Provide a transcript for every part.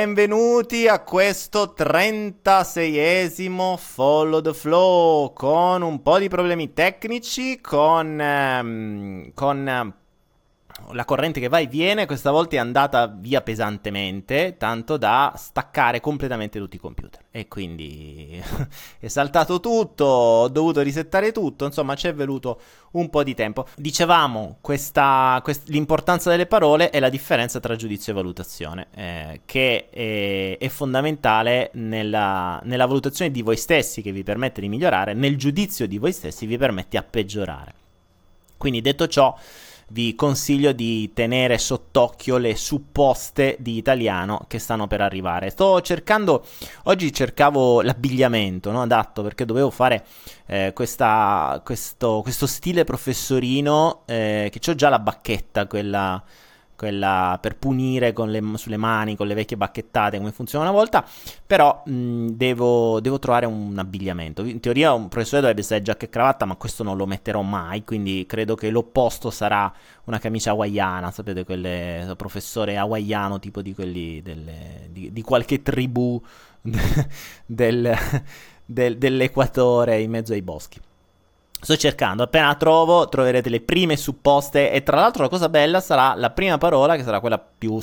Benvenuti a questo 36esimo Follow the Flow con un po' di problemi tecnici, con, um, con la corrente che va e viene questa volta è andata via pesantemente, tanto da staccare completamente tutti i computer. E quindi è saltato tutto, ho dovuto risettare tutto, insomma ci è venuto un po' di tempo. Dicevamo, questa, quest- l'importanza delle parole è la differenza tra giudizio e valutazione, eh, che è, è fondamentale nella, nella valutazione di voi stessi che vi permette di migliorare, nel giudizio di voi stessi vi permette a peggiorare. Quindi detto ciò vi consiglio di tenere sott'occhio le supposte di italiano che stanno per arrivare. Sto cercando, oggi cercavo l'abbigliamento no, adatto perché dovevo fare eh, questa, questo, questo, stile professorino eh, che ho già la bacchetta, quella quella per punire le, sulle mani, con le vecchie bacchettate, come funziona una volta, però mh, devo, devo, trovare un abbigliamento. In teoria un professore dovrebbe essere giacca e cravatta, ma questo non lo metterò mai, quindi credo che l'opposto sarà una camicia hawaiana, sapete, quelle professore hawaiano tipo di quelli delle, di, di, qualche tribù del, del, dell'equatore in mezzo ai boschi. Sto cercando, appena trovo troverete le prime supposte e tra l'altro la cosa bella sarà la prima parola che sarà quella più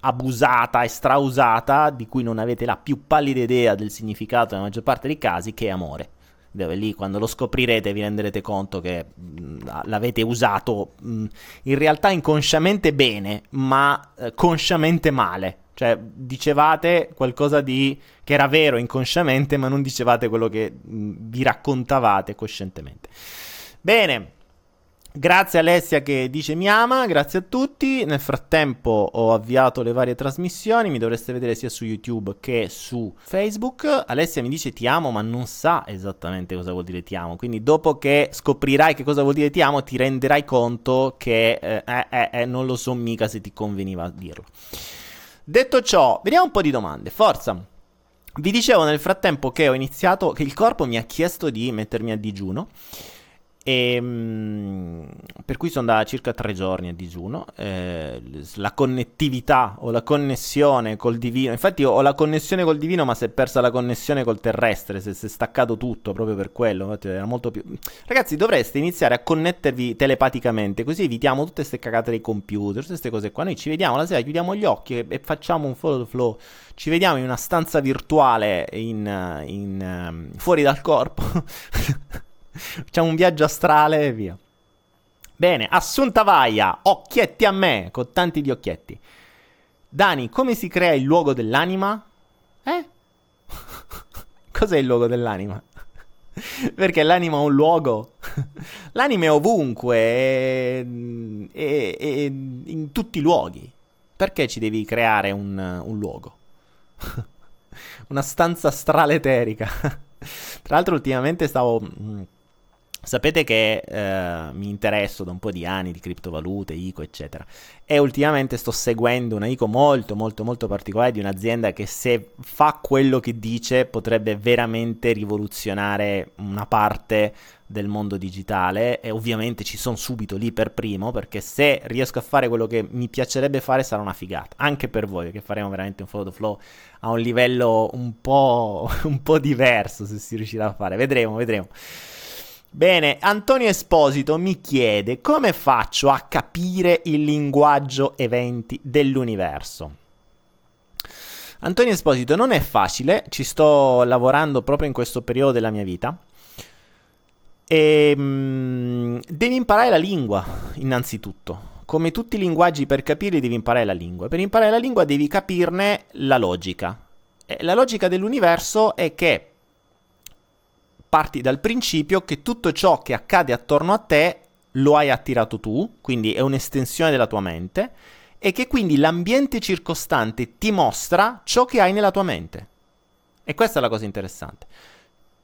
abusata e strausata di cui non avete la più pallida idea del significato nella maggior parte dei casi che è amore. Dove lì quando lo scoprirete vi renderete conto che mh, l'avete usato mh, in realtà inconsciamente bene, ma eh, consciamente male. Cioè, dicevate qualcosa di... che era vero inconsciamente, ma non dicevate quello che mh, vi raccontavate coscientemente. Bene, Grazie Alessia che dice mi ama, grazie a tutti. Nel frattempo ho avviato le varie trasmissioni, mi dovreste vedere sia su YouTube che su Facebook. Alessia mi dice ti amo, ma non sa esattamente cosa vuol dire ti amo. Quindi dopo che scoprirai che cosa vuol dire ti amo, ti renderai conto che eh, eh, eh non lo so mica se ti conveniva dirlo. Detto ciò, vediamo un po' di domande. Forza. Vi dicevo nel frattempo che ho iniziato, che il corpo mi ha chiesto di mettermi a digiuno. E, ehm, per cui sono da circa tre giorni a digiuno. Eh, la connettività o la connessione col divino. Infatti, ho la connessione col divino, ma si è persa la connessione col terrestre. Si è staccato tutto proprio per quello. Infatti, era molto più. Ragazzi, dovreste iniziare a connettervi telepaticamente. Così evitiamo tutte queste cagate dei computer, tutte queste cose qua. Noi ci vediamo la sera, chiudiamo gli occhi e, e facciamo un follow flow. Ci vediamo in una stanza virtuale in, in, um, fuori dal corpo. Facciamo un viaggio astrale e via. Bene, Assunta Vaia, occhietti a me, con tanti di occhietti. Dani, come si crea il luogo dell'anima? Eh? Cos'è il luogo dell'anima? Perché l'anima ha un luogo. L'anima è ovunque, è, è, è in tutti i luoghi. Perché ci devi creare un, un luogo? Una stanza astrale eterica. Tra l'altro ultimamente stavo mm, Sapete che eh, mi interesso da un po' di anni di criptovalute, ICO, eccetera. E ultimamente sto seguendo una ICO molto, molto, molto particolare di un'azienda che se fa quello che dice potrebbe veramente rivoluzionare una parte del mondo digitale e ovviamente ci sono subito lì per primo perché se riesco a fare quello che mi piacerebbe fare sarà una figata anche per voi che faremo veramente un photo flow a un livello un po', un po' diverso se si riuscirà a fare vedremo vedremo Bene, Antonio Esposito mi chiede come faccio a capire il linguaggio eventi dell'universo. Antonio Esposito non è facile, ci sto lavorando proprio in questo periodo della mia vita. E, mh, devi imparare la lingua, innanzitutto. Come tutti i linguaggi, per capirli devi imparare la lingua. Per imparare la lingua devi capirne la logica. E la logica dell'universo è che parti dal principio che tutto ciò che accade attorno a te lo hai attirato tu, quindi è un'estensione della tua mente, e che quindi l'ambiente circostante ti mostra ciò che hai nella tua mente. E questa è la cosa interessante.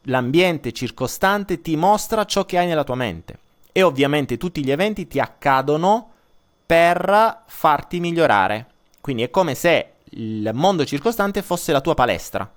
L'ambiente circostante ti mostra ciò che hai nella tua mente. E ovviamente tutti gli eventi ti accadono per farti migliorare. Quindi è come se il mondo circostante fosse la tua palestra.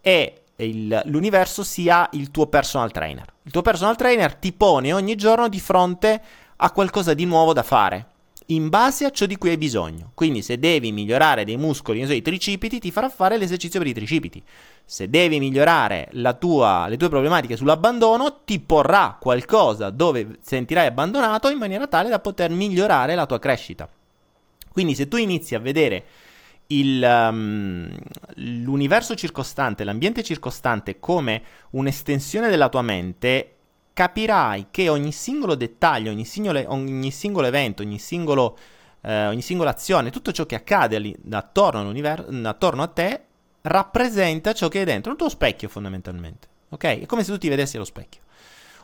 E il, l'universo sia il tuo personal trainer. Il tuo personal trainer ti pone ogni giorno di fronte a qualcosa di nuovo da fare in base a ciò di cui hai bisogno. Quindi se devi migliorare dei muscoli, non so, i tricipiti, ti farà fare l'esercizio per i tricipiti. Se devi migliorare tua, le tue problematiche sull'abbandono, ti porrà qualcosa dove sentirai abbandonato in maniera tale da poter migliorare la tua crescita. Quindi se tu inizi a vedere il, um, l'universo circostante, l'ambiente circostante come un'estensione della tua mente, capirai che ogni singolo dettaglio, ogni singolo, ogni singolo evento, ogni, singolo, eh, ogni singola azione, tutto ciò che accade attorno, attorno, a te rappresenta ciò che è dentro, il tuo specchio fondamentalmente. Ok? È come se tu ti vedessi allo specchio.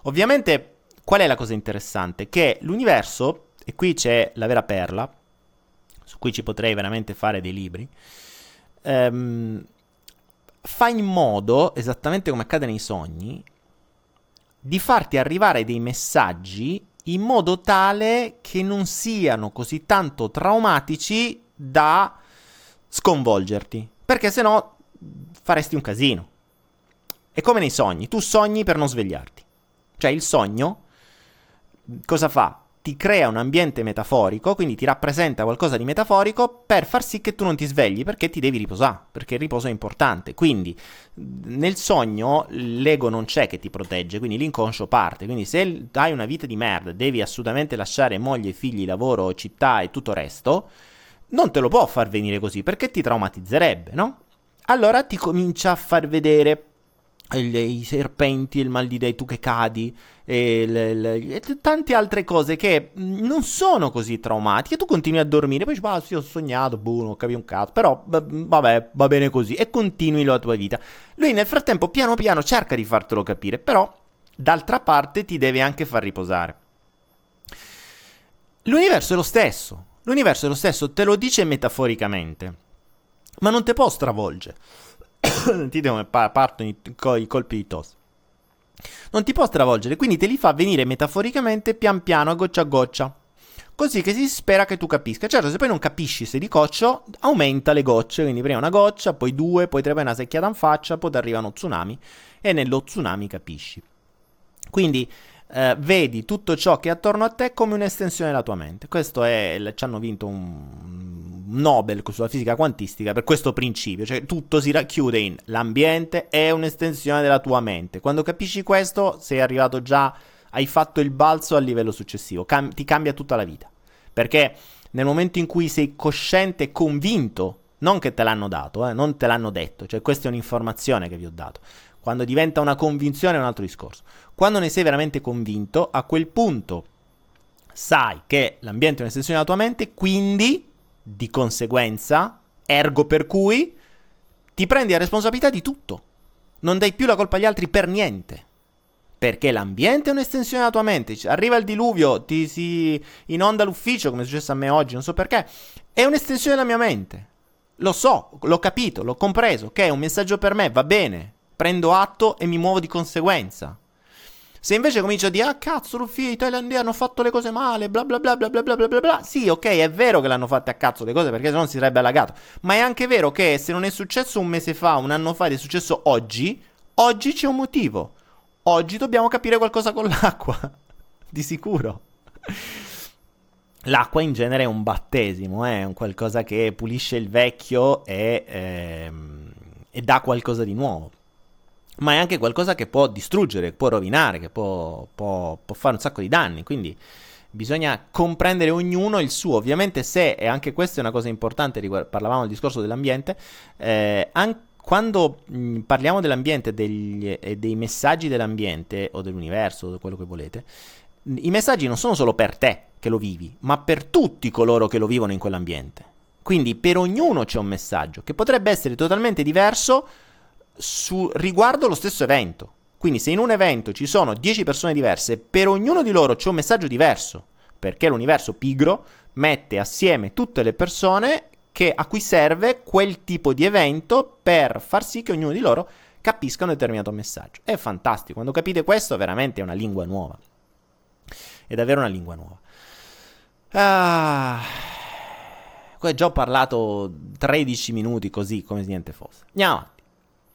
Ovviamente, qual è la cosa interessante? Che l'universo, e qui c'è la vera perla, su cui ci potrei veramente fare dei libri, ehm, fa in modo, esattamente come accade nei sogni, di farti arrivare dei messaggi in modo tale che non siano così tanto traumatici da sconvolgerti, perché se no faresti un casino. È come nei sogni, tu sogni per non svegliarti. Cioè il sogno cosa fa? Ti crea un ambiente metaforico, quindi ti rappresenta qualcosa di metaforico per far sì che tu non ti svegli perché ti devi riposare, perché il riposo è importante. Quindi nel sogno l'ego non c'è che ti protegge, quindi l'inconscio parte. Quindi se hai una vita di merda, devi assolutamente lasciare moglie, figli, lavoro, città e tutto il resto, non te lo può far venire così perché ti traumatizzerebbe, no? Allora ti comincia a far vedere i serpenti, il mal di dei tu che cadi e, le, le, e, tante altre cose che non sono così traumatiche. Tu continui a dormire, poi dici, ah sì, ho sognato, boh, non capi un cazzo, però vabbè, va bene così e continui la tua vita. Lui nel frattempo, piano piano, cerca di fartelo capire, però d'altra parte ti deve anche far riposare. L'universo è lo stesso, l'universo è lo stesso, te lo dice metaforicamente, ma non te può stravolgere. Sentite come partono i, i colpi di tosse. Non ti può stravolgere, quindi te li fa venire metaforicamente pian piano, goccia a goccia. Così che si spera che tu capisca. Certo, se poi non capisci se di coccio, aumenta le gocce. Quindi prima una goccia, poi due, poi tre, poi una secchiata in faccia, poi ti arriva uno tsunami. E nello tsunami capisci. Quindi eh, vedi tutto ciò che è attorno a te come un'estensione della tua mente. Questo è. Ci hanno vinto un Nobel sulla fisica quantistica per questo principio, cioè tutto si racchiude in l'ambiente è un'estensione della tua mente. Quando capisci questo, sei arrivato già, hai fatto il balzo al livello successivo, Cam- ti cambia tutta la vita. Perché nel momento in cui sei cosciente e convinto, non che te l'hanno dato, eh, non te l'hanno detto, cioè questa è un'informazione che vi ho dato. Quando diventa una convinzione è un altro discorso. Quando ne sei veramente convinto, a quel punto sai che l'ambiente è un'estensione della tua mente, quindi di conseguenza, ergo per cui, ti prendi la responsabilità di tutto. Non dai più la colpa agli altri per niente. Perché l'ambiente è un'estensione della tua mente. Arriva il diluvio, ti si inonda l'ufficio, come è successo a me oggi, non so perché. È un'estensione della mia mente. Lo so, l'ho capito, l'ho compreso, che è un messaggio per me, va bene. Prendo atto e mi muovo di conseguenza. Se invece comincio a dire, ah cazzo, l'ufficio, i thailandesi hanno fatto le cose male, bla bla bla bla bla bla bla bla sì, ok, è vero che l'hanno fatte a cazzo le cose perché se no si sarebbe allagato, ma è anche vero che se non è successo un mese fa, un anno fa ed è successo oggi, oggi c'è un motivo. Oggi dobbiamo capire qualcosa con l'acqua, di sicuro. L'acqua in genere è un battesimo, eh? è un qualcosa che pulisce il vecchio e, ehm, e dà qualcosa di nuovo ma è anche qualcosa che può distruggere, può rovinare, che può, può, può fare un sacco di danni. Quindi bisogna comprendere ognuno il suo. Ovviamente, se, e anche questa è una cosa importante, riguardo, parlavamo del discorso dell'ambiente, eh, anche quando mh, parliamo dell'ambiente e degli, eh, dei messaggi dell'ambiente o dell'universo, o quello che volete, i messaggi non sono solo per te che lo vivi, ma per tutti coloro che lo vivono in quell'ambiente. Quindi per ognuno c'è un messaggio che potrebbe essere totalmente diverso su, riguardo lo stesso evento. Quindi se in un evento ci sono 10 persone diverse, per ognuno di loro c'è un messaggio diverso, perché l'universo pigro mette assieme tutte le persone che, a cui serve quel tipo di evento per far sì che ognuno di loro capisca un determinato messaggio. È fantastico, quando capite questo veramente è una lingua nuova. È davvero una lingua nuova. Ah, già ho parlato 13 minuti così, come se niente fosse. Andiamo avanti.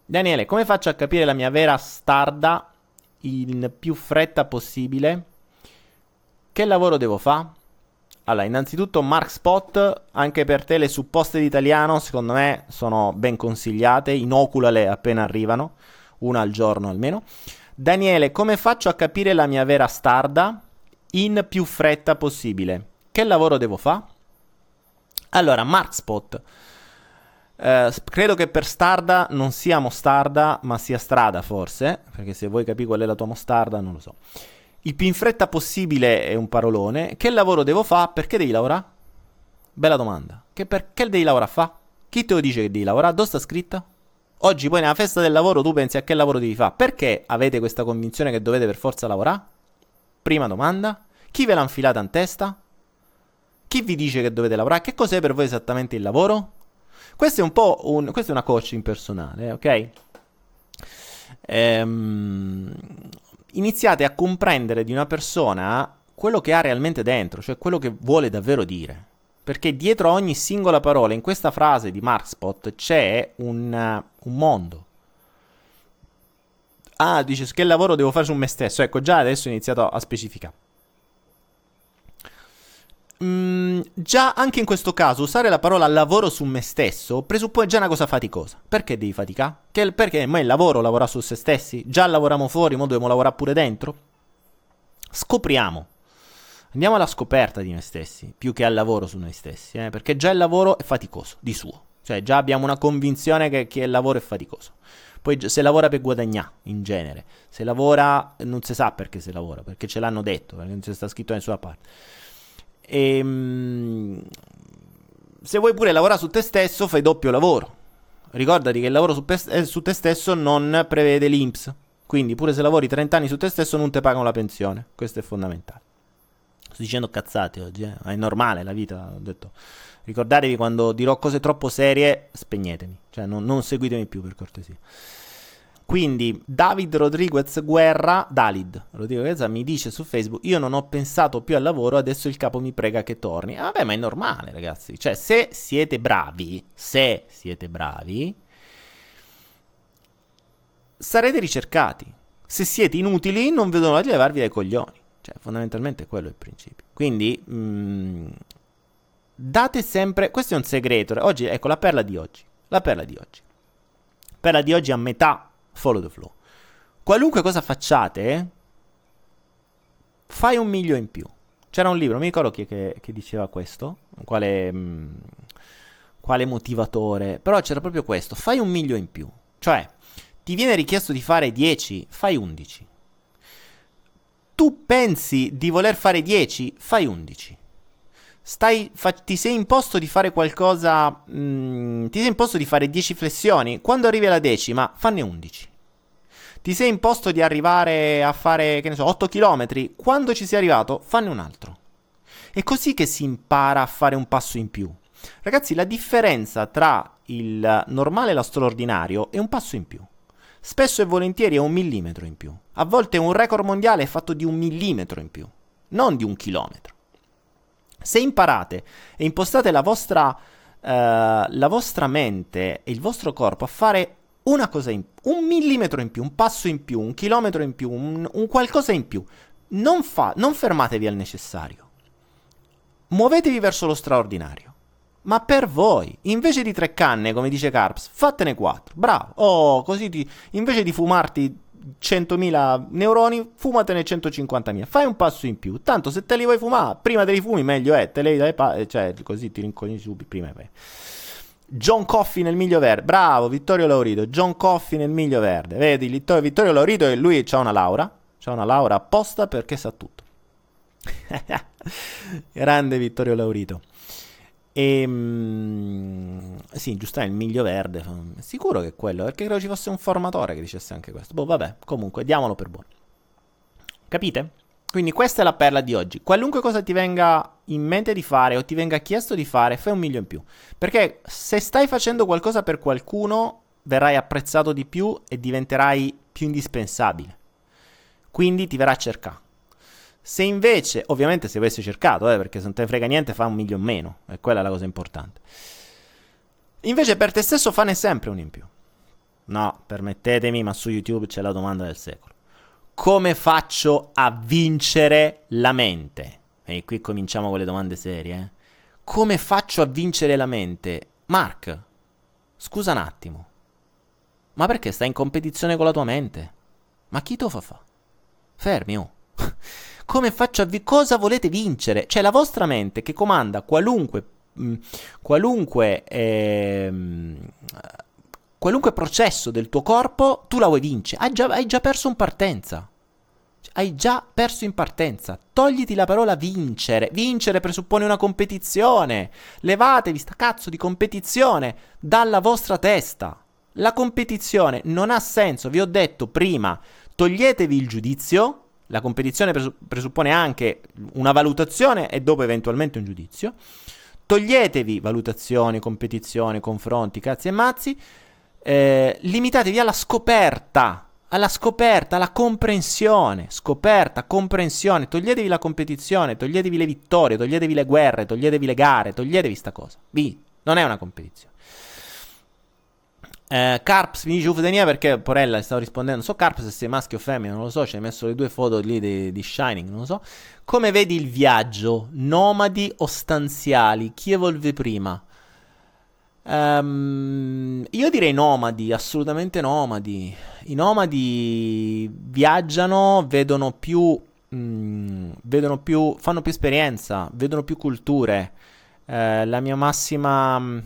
Daniele, come faccio a capire la mia vera starda in più fretta possibile? Che lavoro devo fare? Allora, innanzitutto Mark Spot, anche per te le supposte di italiano, secondo me sono ben consigliate, inoculale appena arrivano, una al giorno almeno. Daniele, come faccio a capire la mia vera starda in più fretta possibile? Che lavoro devo fare? Allora, Mark Spot. Uh, credo che per Starda non sia mostarda, ma sia strada forse, perché se vuoi capire qual è la tua mostarda non lo so. Il più in fretta possibile è un parolone. Che lavoro devo fare? Perché devi lavorare? Bella domanda. Che perché devi lavorare fa? Chi te lo dice che devi lavorare? Dove sta scritta? Oggi poi nella festa del lavoro tu pensi a che lavoro devi fare. Perché avete questa convinzione che dovete per forza lavorare? Prima domanda. Chi ve l'ha infilata in testa? Chi vi dice che dovete lavorare? Che cos'è per voi esattamente il lavoro? Questo è un po' un... questa è una coaching personale, ok? Ehm, iniziate a comprendere di una persona quello che ha realmente dentro, cioè quello che vuole davvero dire. Perché dietro ogni singola parola in questa frase di Markspot c'è un, un mondo. Ah, dice che lavoro devo fare su me stesso. Ecco, già adesso ho iniziato a specificare. Mm, già anche in questo caso usare la parola lavoro su me stesso presuppone già una cosa faticosa. Perché devi faticare? Perché ma il lavoro lavora su se stessi? Già lavoriamo fuori, ma dobbiamo lavorare pure dentro? Scopriamo. Andiamo alla scoperta di noi stessi, più che al lavoro su noi stessi, eh? perché già il lavoro è faticoso, di suo. Cioè già abbiamo una convinzione che, che il lavoro è faticoso. Poi se lavora per guadagnare, in genere. Se lavora, non si sa perché si lavora, perché ce l'hanno detto, perché non c'è sta scritto da nessuna parte. E, ehm, se vuoi pure lavorare su te stesso, fai doppio lavoro. Ricordati che il lavoro su, pe- eh, su te stesso non prevede l'INPS. Quindi, pure se lavori 30 anni su te stesso, non ti pagano la pensione. Questo è fondamentale. Sto dicendo cazzate oggi, eh? è normale la vita. Ho detto. Ricordatevi quando dirò cose troppo serie, spegnetemi. Cioè, non, non seguitemi più per cortesia. Quindi David Rodriguez Guerra, Dalid Rodriguez mi dice su Facebook, io non ho pensato più al lavoro, adesso il capo mi prega che torni. Ah, vabbè, ma è normale ragazzi. Cioè, se siete bravi, se siete bravi, sarete ricercati. Se siete inutili, non vedono l'ora di levarvi dai coglioni. Cioè, fondamentalmente quello è il principio. Quindi, mh, mm, date sempre... Questo è un segreto. Oggi, ecco, la perla di oggi. La perla di oggi. Perla di oggi a metà follow the flow. Qualunque cosa facciate, fai un miglio in più. C'era un libro, mi ricordo chi che, che diceva questo, quale, mh, mm, quale motivatore, però c'era proprio questo, fai un miglio in più. Cioè, ti viene richiesto di fare 10, fai 11. Tu pensi di voler fare 10, fai 11 stai, fa, ti sei imposto di fare qualcosa, mh, mm, ti sei imposto di fare 10 flessioni, quando arrivi alla decima, fanne 11. Ti sei imposto di arrivare a fare, che ne so, 8 km, quando ci sei arrivato, fanne un altro. È così che si impara a fare un passo in più. Ragazzi, la differenza tra il normale e lo straordinario è un passo in più. Spesso e volentieri è un millimetro in più. A volte un record mondiale è fatto di un millimetro in più, non di un chilometro. Se imparate e impostate la vostra, uh, la vostra mente e il vostro corpo a fare una cosa in più, un millimetro in più, un passo in più, un chilometro in più, un, un qualcosa in più, non, fa, non fermatevi al necessario. Muovetevi verso lo straordinario. Ma per voi, invece di tre canne, come dice Carps, fatene quattro. Bravo. Oh, così ti, invece di fumarti 100.000 neuroni, fumatene 150.000. Fai un passo in più. Tanto se te li vuoi fumare, prima te li fumi, meglio è. Te li dai pa- cioè, così ti rincogni subito prima e. John Coffey nel miglio verde. Bravo, Vittorio Laurito. John Coffey nel miglio verde. Vedi, Vittorio, Vittorio Laurito e lui ha una laurea. C'ha una laurea apposta perché sa tutto. Grande Vittorio Laurito. E ehm, sì, giustamente il miglio verde. Sicuro che è quello, perché credo ci fosse un formatore che dicesse anche questo. Boh, vabbè, comunque, diamolo per buono. Capite? Quindi questa è la perla di oggi. Qualunque cosa ti venga in mente di fare o ti venga chiesto di fare, fai un miglio in più. Perché se stai facendo qualcosa per qualcuno, verrai apprezzato di più e diventerai più indispensabile. Quindi ti verrà a cercare. Se invece, ovviamente se avessi cercato, eh, perché se non te ne frega niente fa un milione meno, e quella è la cosa importante. Invece per te stesso fane sempre un in più. No, permettetemi, ma su YouTube c'è la domanda del secolo. Come faccio a vincere la mente? e qui cominciamo con le domande serie, eh. come faccio a vincere la mente? Mark, scusa un attimo, ma perché stai in competizione con la tua mente? Ma chi te lo fa fa? Fermi, oh. come faccio a vi- cosa volete vincere? C'è la vostra mente che comanda qualunque mm, qualunque ehm, qualunque processo del tuo corpo, tu la vuoi vincere. Hai già, hai già perso in partenza. Hai già perso in partenza. Togliti la parola vincere. Vincere presuppone una competizione. Levatevi sta cazzo di competizione dalla vostra testa. La competizione non ha senso. Vi ho detto prima, toglietevi il giudizio. La competizione presuppone anche una valutazione e dopo eventualmente un giudizio. Toglietevi valutazioni, competizioni, confronti, cazzi e mazzi eh, limitatevi alla scoperta, alla scoperta, alla comprensione, scoperta, comprensione, toglietevi la competizione, toglietevi le vittorie, toglietevi le guerre, toglietevi le gare, toglietevi sta cosa. Vi, non è una competizione. Eh, Carps mi dice Ufdenia perché Porella stavo rispondendo. So Carps se sei maschio o femmina, non lo so. Ci hai messo le due foto lì di, di, Shining, non lo so. Come vedi il viaggio? Nomadi o stanziali? Chi evolve prima? Um, io direi nomadi, assolutamente nomadi. I nomadi viaggiano, vedono più, mm, vedono più, fanno più esperienza, vedono più culture. Uh, la mia massima, mm,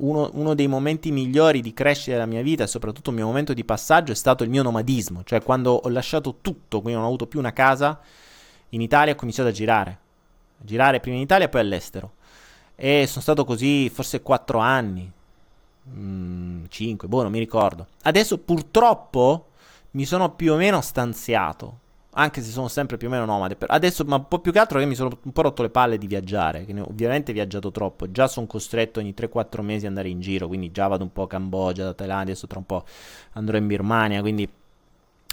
uno, uno, dei momenti migliori di crescita della mia vita e soprattutto il mio momento di passaggio è stato il mio nomadismo, cioè quando ho lasciato tutto, quindi non ho avuto più una casa in Italia, ho cominciato a girare. A girare prima in Italia e poi all'estero. E sono stato così forse 4 anni. 5, mm, boh, non mi ricordo. Adesso purtroppo mi sono più o meno stanziato. Anche se sono sempre più o meno nomade. Adesso, ma un po' più che altro che mi sono un po' rotto le palle di viaggiare. Che ovviamente ho viaggiato troppo. Già sono costretto ogni 3-4 mesi ad andare in giro. Quindi già vado un po' a Cambogia, da Thailandia. Adesso tra un po' andrò in Birmania. Quindi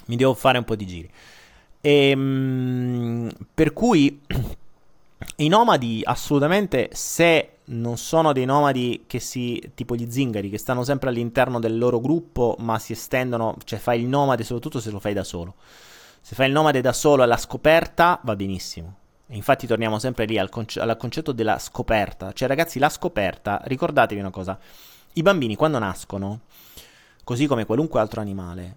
mi devo fare un po' di giri. E, ehm, per cui I nomadi assolutamente se non sono dei nomadi che si tipo gli zingari che stanno sempre all'interno del loro gruppo ma si estendono, cioè fai il nomade soprattutto se lo fai da solo. Se fai il nomade da solo alla scoperta va benissimo. E infatti torniamo sempre lì al, conce- al concetto della scoperta. Cioè ragazzi, la scoperta, ricordatevi una cosa, i bambini quando nascono, così come qualunque altro animale,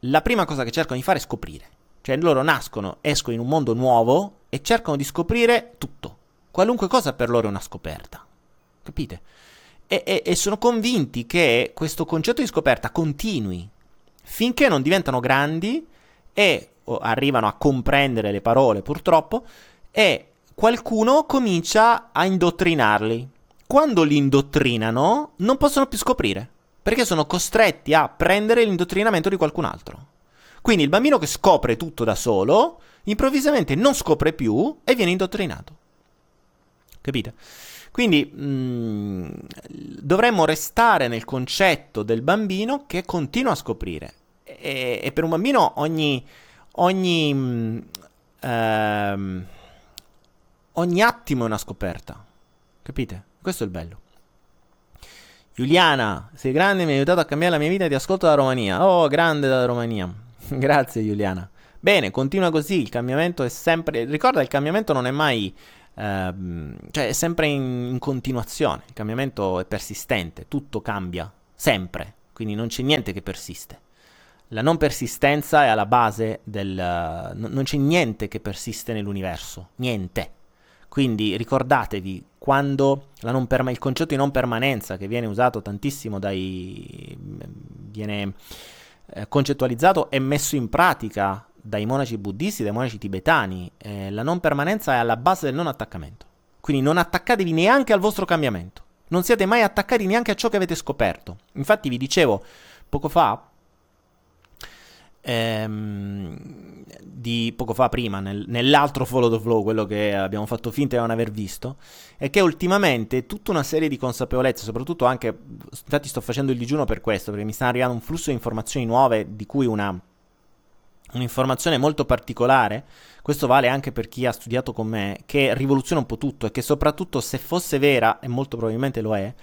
la prima cosa che cercano di fare è scoprire. Cioè loro nascono, escono in un mondo nuovo e cercano di scoprire tutto. Qualunque cosa per loro è una scoperta. Capite? E, e, e sono convinti che questo concetto di scoperta continui finché non diventano grandi e arrivano a comprendere le parole purtroppo e qualcuno comincia a indottrinarli. Quando li indottrinano non possono più scoprire perché sono costretti a prendere l'indottrinamento di qualcun altro. Quindi il bambino che scopre tutto da solo, improvvisamente non scopre più e viene indottrinato. Capite? Quindi mh, mm, dovremmo restare nel concetto del bambino che continua a scoprire. E, e per un bambino ogni, ogni, mm, ehm, ogni attimo è una scoperta. Capite? Questo è il bello. Giuliana, sei grande, mi hai aiutato a cambiare la mia vita, ti ascolto da Romania. Oh, grande da Romania. Grazie Giuliana. Bene, continua così, il cambiamento è sempre... Ricorda, il cambiamento non è mai... Ehm, cioè è sempre in, in continuazione, il cambiamento è persistente, tutto cambia, sempre, quindi non c'è niente che persiste. La non persistenza è alla base del... Uh, non c'è niente che persiste nell'universo, niente. Quindi ricordatevi, quando perma- il concetto di non permanenza, che viene usato tantissimo dai... viene eh, concettualizzato e messo in pratica dai monaci buddisti, dai monaci tibetani. Eh, la non permanenza è alla base del non attaccamento. Quindi non attaccatevi neanche al vostro cambiamento. Non siete mai attaccati neanche a ciò che avete scoperto. Infatti vi dicevo poco fa, ehm, di poco fa prima, nel, nell'altro Follow the Flow, quello che abbiamo fatto finta di non aver visto, è che ultimamente tutta una serie di consapevolezze, soprattutto anche, infatti sto facendo il digiuno per questo, perché mi sta arrivando un flusso di informazioni nuove, di cui una, un'informazione molto particolare, questo vale anche per chi ha studiato con me, che rivoluziona un po' tutto e che soprattutto se fosse vera, e molto probabilmente lo è,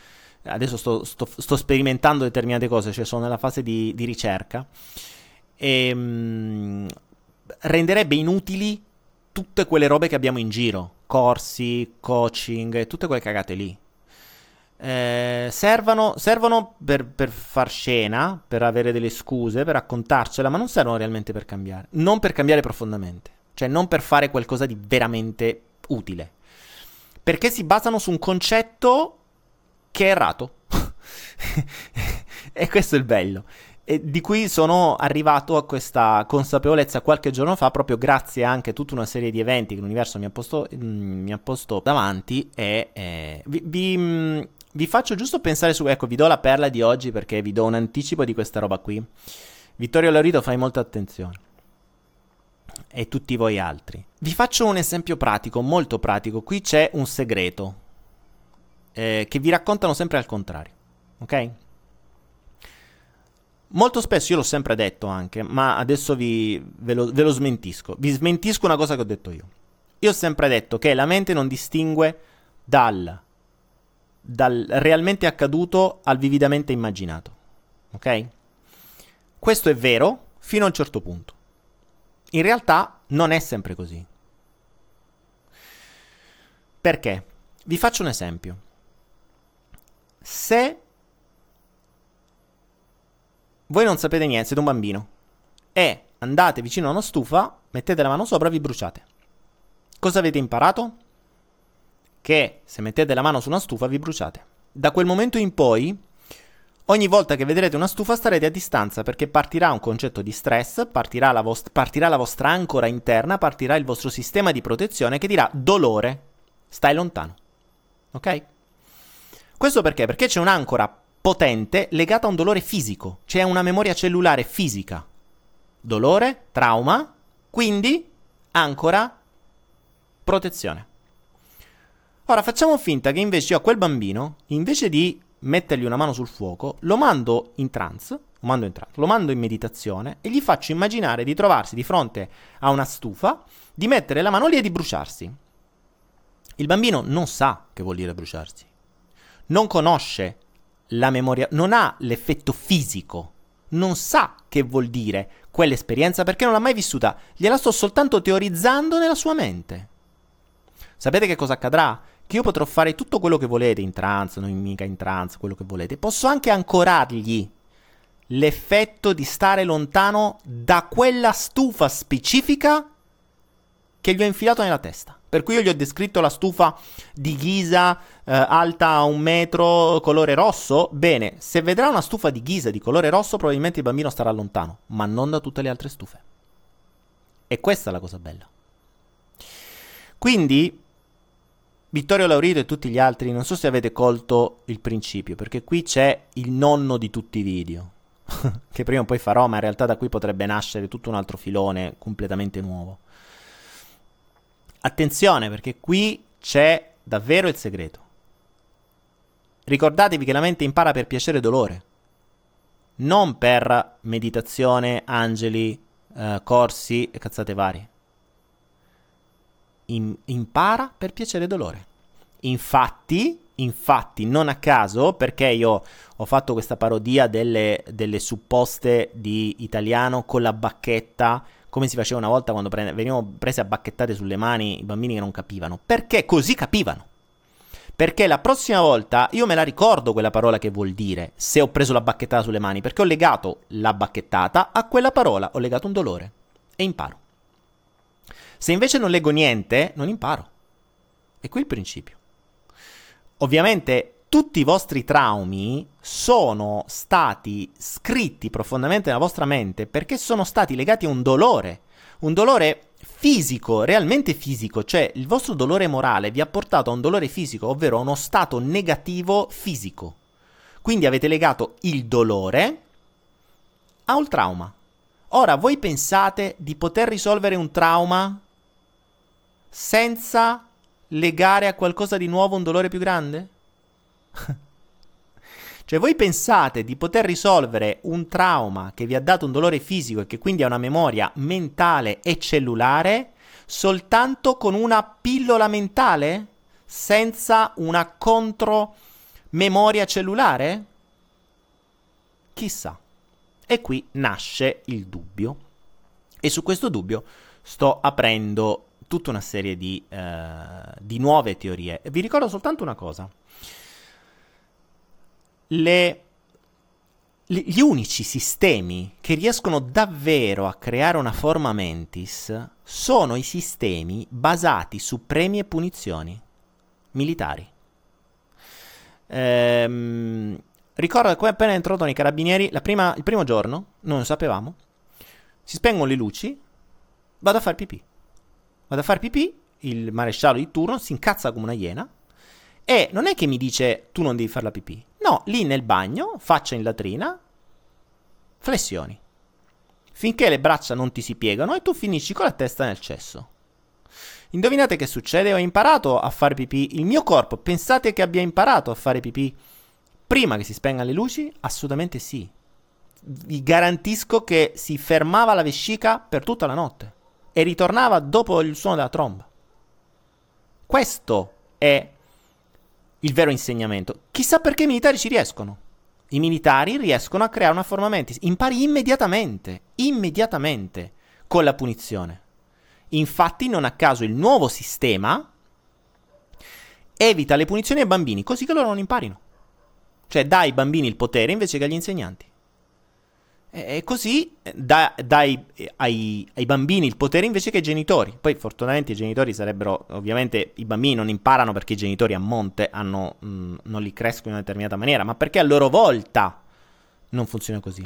adesso sto, sto, sto sperimentando determinate cose, cioè sono nella fase di, di ricerca, ehm, renderebbe inutili tutte quelle robe che abbiamo in giro, corsi, coaching, tutte quelle cagate lì. Eh, servono, servono per, per, far scena, per avere delle scuse, per raccontarcela, ma non servono realmente per cambiare. Non per cambiare profondamente, cioè non per fare qualcosa di veramente utile. Perché si basano su un concetto che è errato. e questo è il bello. Di cui sono arrivato a questa consapevolezza qualche giorno fa, proprio grazie anche a tutta una serie di eventi che l'universo mi ha posto, mm, mi ha posto davanti. E eh, vi, vi, mm, vi, faccio giusto pensare su. Ecco, vi do la perla di oggi perché vi do un anticipo di questa roba qui. Vittorio Laurito, fai molta attenzione. E tutti voi altri. Vi faccio un esempio pratico, molto pratico. Qui c'è un segreto eh, che vi raccontano sempre al contrario. Ok? Molto spesso, io l'ho sempre detto anche, ma adesso vi, ve, lo, ve lo smentisco. Vi smentisco una cosa che ho detto io. Io ho sempre detto che la mente non distingue dal, dal realmente accaduto al vividamente immaginato. Ok? Questo è vero fino a un certo punto. In realtà non è sempre così. Perché? Vi faccio un esempio. Se voi non sapete niente, siete un bambino, e andate vicino a una stufa, mettete la mano sopra e vi bruciate. Cosa avete imparato? Che se mettete la mano su una stufa vi bruciate. Da quel momento in poi, ogni volta che vedrete una stufa starete a distanza perché partirà un concetto di stress, partirà la, vost- partirà la vostra ancora interna, partirà il vostro sistema di protezione che dirà dolore, stai lontano. Ok? Questo perché? Perché c'è un'ancora potente legata a un dolore fisico, c'è una memoria cellulare fisica. Dolore, trauma, quindi ancora protezione. Ora facciamo finta che invece io a quel bambino, invece di mettergli una mano sul fuoco, lo mando in trance, lo mando in, trance, lo mando in meditazione e gli faccio immaginare di trovarsi di fronte a una stufa, di mettere la mano lì e di bruciarsi. Il bambino non sa che vuol dire bruciarsi, non conosce la memoria, non ha l'effetto fisico, non sa che vuol dire quell'esperienza perché non l'ha mai vissuta, gliela sto soltanto teorizzando nella sua mente. Sapete che cosa accadrà? Che io potrò fare tutto quello che volete in trance, non mica in trance, quello che volete. Posso anche ancorargli l'effetto di stare lontano da quella stufa specifica che gli ho infilato nella testa. Per cui io gli ho descritto la stufa di ghisa eh, alta un metro, colore rosso. Bene, se vedrà una stufa di ghisa di colore rosso, probabilmente il bambino starà lontano, ma non da tutte le altre stufe. E questa è la cosa bella. Quindi, Vittorio Laurito e tutti gli altri, non so se avete colto il principio, perché qui c'è il nonno di tutti i video, che prima o poi farò, ma in realtà da qui potrebbe nascere tutto un altro filone completamente nuovo. Attenzione perché qui c'è davvero il segreto. Ricordatevi che la mente impara per piacere e dolore, non per meditazione, angeli, eh, corsi e cazzate varie. In- impara per piacere e dolore. Infatti, infatti, non a caso, perché io ho fatto questa parodia delle, delle supposte di italiano con la bacchetta come si faceva una volta quando pre- venivano prese a bacchettate sulle mani i bambini che non capivano. Perché così capivano. Perché la prossima volta io me la ricordo quella parola che vuol dire se ho preso la bacchettata sulle mani, perché ho legato la bacchettata a quella parola, ho legato un dolore e imparo. Se invece non leggo niente, non imparo. E qui il principio. Ovviamente tutti i vostri traumi sono stati scritti profondamente nella vostra mente perché sono stati legati a un dolore, un dolore fisico, realmente fisico, cioè il vostro dolore morale vi ha portato a un dolore fisico, ovvero a uno stato negativo fisico. Quindi avete legato il dolore a un trauma. Ora, voi pensate di poter risolvere un trauma senza legare a qualcosa di nuovo un dolore più grande? cioè voi pensate di poter risolvere un trauma che vi ha dato un dolore fisico e che quindi ha una memoria mentale e cellulare soltanto con una pillola mentale? Senza una contromemoria cellulare? Chissà. E qui nasce il dubbio. E su questo dubbio sto aprendo tutta una serie di, eh, di nuove teorie. Vi ricordo soltanto una cosa. Le, gli unici sistemi che riescono davvero a creare una forma mentis sono i sistemi basati su premi e punizioni militari. Ehm, ricordo che come appena introdono i carabinieri, prima, il primo giorno, non lo sapevamo, si spengono le luci, vado a fare pipì. Vado a fare pipì, il maresciallo di turno si incazza come una iena e non è che mi dice tu non devi fare la pipì. No, lì nel bagno, faccia in latrina, flessioni. Finché le braccia non ti si piegano e tu finisci con la testa nel cesso. Indovinate che succede? Ho imparato a fare pipì. Il mio corpo, pensate che abbia imparato a fare pipì prima che si spengano le luci? Assolutamente sì. Vi garantisco che si fermava la vescica per tutta la notte e ritornava dopo il suono della tromba. Questo è il vero insegnamento. Chissà perché i militari ci riescono. I militari riescono a creare una forma mentis. Impari immediatamente, immediatamente con la punizione. Infatti, non a caso il nuovo sistema evita le punizioni ai bambini, così che loro non imparino. Cioè, dà ai bambini il potere invece che agli insegnanti. E così dà, dai ai, ai, bambini il potere invece che ai genitori. Poi, fortunatamente, i genitori sarebbero. Ovviamente, i bambini non imparano perché i genitori a monte hanno, mh, mm, non li crescono in una determinata maniera, ma perché a loro volta non funziona così.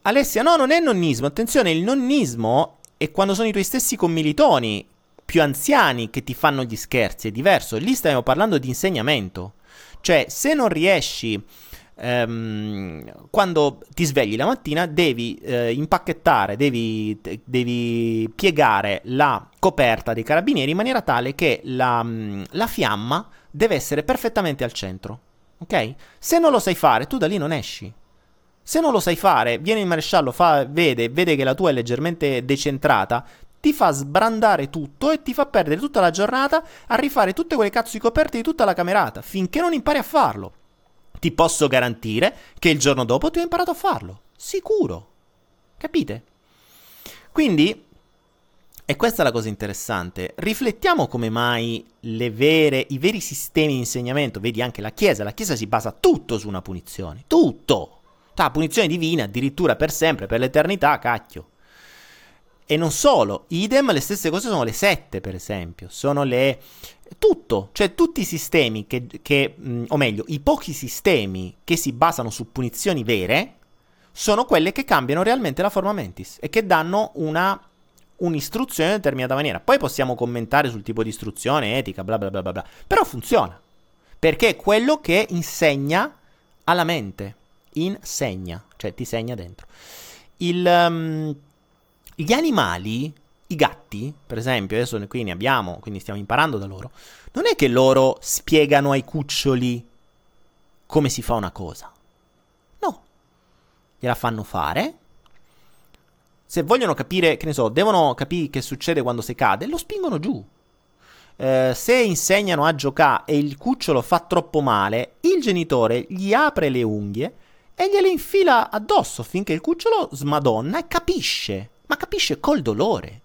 Alessia, no, non è nonnismo. Attenzione, il nonnismo e quando sono i tuoi stessi commilitoni più anziani che ti fanno gli scherzi, è diverso. Lì stiamo parlando di insegnamento. Cioè, se non riesci, ehm, quando ti svegli la mattina, devi eh, impacchettare, devi, devi, piegare la coperta dei carabinieri in maniera tale che la, la fiamma deve essere perfettamente al centro. Ok? Se non lo sai fare, tu da lì non esci. Se non lo sai fare, viene il maresciallo, fa, vede, vede che la tua è leggermente decentrata, ti fa sbrandare tutto e ti fa perdere tutta la giornata a rifare tutte quelle cazzo di coperte di tutta la camerata, finché non impari a farlo. Ti posso garantire che il giorno dopo ti ho imparato a farlo. Sicuro. Capite? Quindi, e questa è la cosa interessante, riflettiamo come mai vere, i veri sistemi di insegnamento, vedi anche la Chiesa, la Chiesa si basa tutto su una punizione, tutto. Ta, punizione divina, addirittura per sempre, per l'eternità, cacchio. E non solo, idem, le stesse cose sono le sette, per esempio, sono le... tutto, cioè tutti i sistemi che, che mh, o meglio, i pochi sistemi che si basano su punizioni vere, sono quelle che cambiano realmente la forma mentis e che danno una un'istruzione in determinata maniera. Poi possiamo commentare sul tipo di istruzione, etica, bla bla bla bla bla. Però funziona. Perché è quello che insegna alla mente insegna, cioè ti segna dentro. Il, um, gli animali, i gatti, per esempio, adesso qui ne abbiamo, quindi stiamo imparando da loro, non è che loro spiegano ai cuccioli come si fa una cosa. No, gliela fanno fare. Se vogliono capire, che ne so, devono capire che succede quando si cade, lo spingono giù. Eh, se insegnano a giocare e il cucciolo fa troppo male, il genitore gli apre le unghie e gliele infila addosso finché il cucciolo smadonna e capisce, ma capisce col dolore.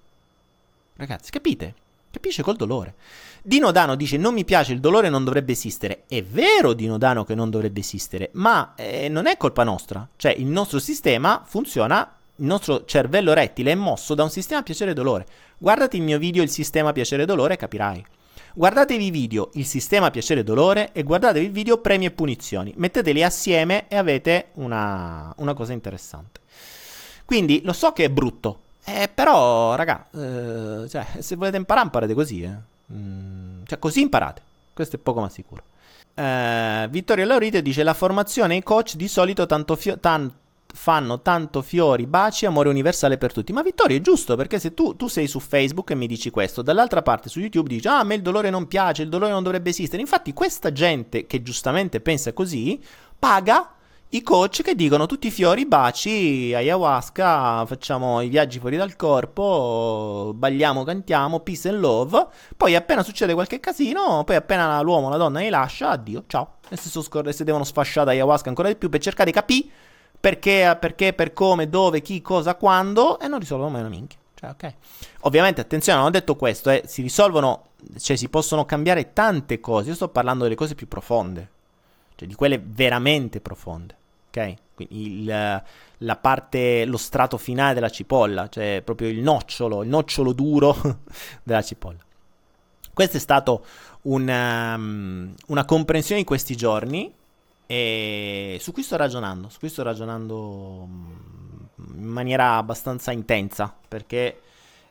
Ragazzi, capite? Capisce col dolore. Dino Dano dice non mi piace, il dolore non dovrebbe esistere. È vero Dino Dano che non dovrebbe esistere, ma eh, non è colpa nostra. Cioè il nostro sistema funziona, il nostro cervello rettile è mosso da un sistema piacere-dolore. Guardati il mio video Il sistema piacere-dolore capirai. Guardatevi i video Il sistema piacere e dolore e guardatevi il video Premi e punizioni. Metteteli assieme e avete una, una cosa interessante. Quindi lo so che è brutto, eh, però raga, eh, cioè, se volete imparare imparate così. Eh. Mm, cioè così imparate. Questo è poco ma sicuro. Eh, Vittorio Laurite dice la formazione ai coach di solito tanto, fio- tanto fanno tanto fiori, baci, amore universale per tutti. Ma Vittorio è giusto perché se tu, tu, sei su Facebook e mi dici questo, dall'altra parte su YouTube dici ah a me il dolore non piace, il dolore non dovrebbe esistere. Infatti questa gente che giustamente pensa così paga i coach che dicono tutti i fiori, baci, ayahuasca, facciamo i viaggi fuori dal corpo, balliamo, cantiamo, peace and love. Poi appena succede qualche casino, poi appena l'uomo o la donna li lascia, addio, ciao. E se, scor- se devono sfasciare ayahuasca ancora di più per cercare di capire perché, perché, per come, dove, chi, cosa, quando, e non risolvono mai una minchia. Cioè, ok. Ovviamente, attenzione, non ho detto questo, eh, si risolvono, cioè si possono cambiare tante cose. Io sto parlando delle cose più profonde, cioè di quelle veramente profonde, ok? Quindi il, la parte, lo strato finale della cipolla, cioè proprio il nocciolo, il nocciolo duro della cipolla. Questo è stato una, um, una comprensione di questi giorni e su cui sto ragionando, su cui sto ragionando mm, in maniera abbastanza intensa perché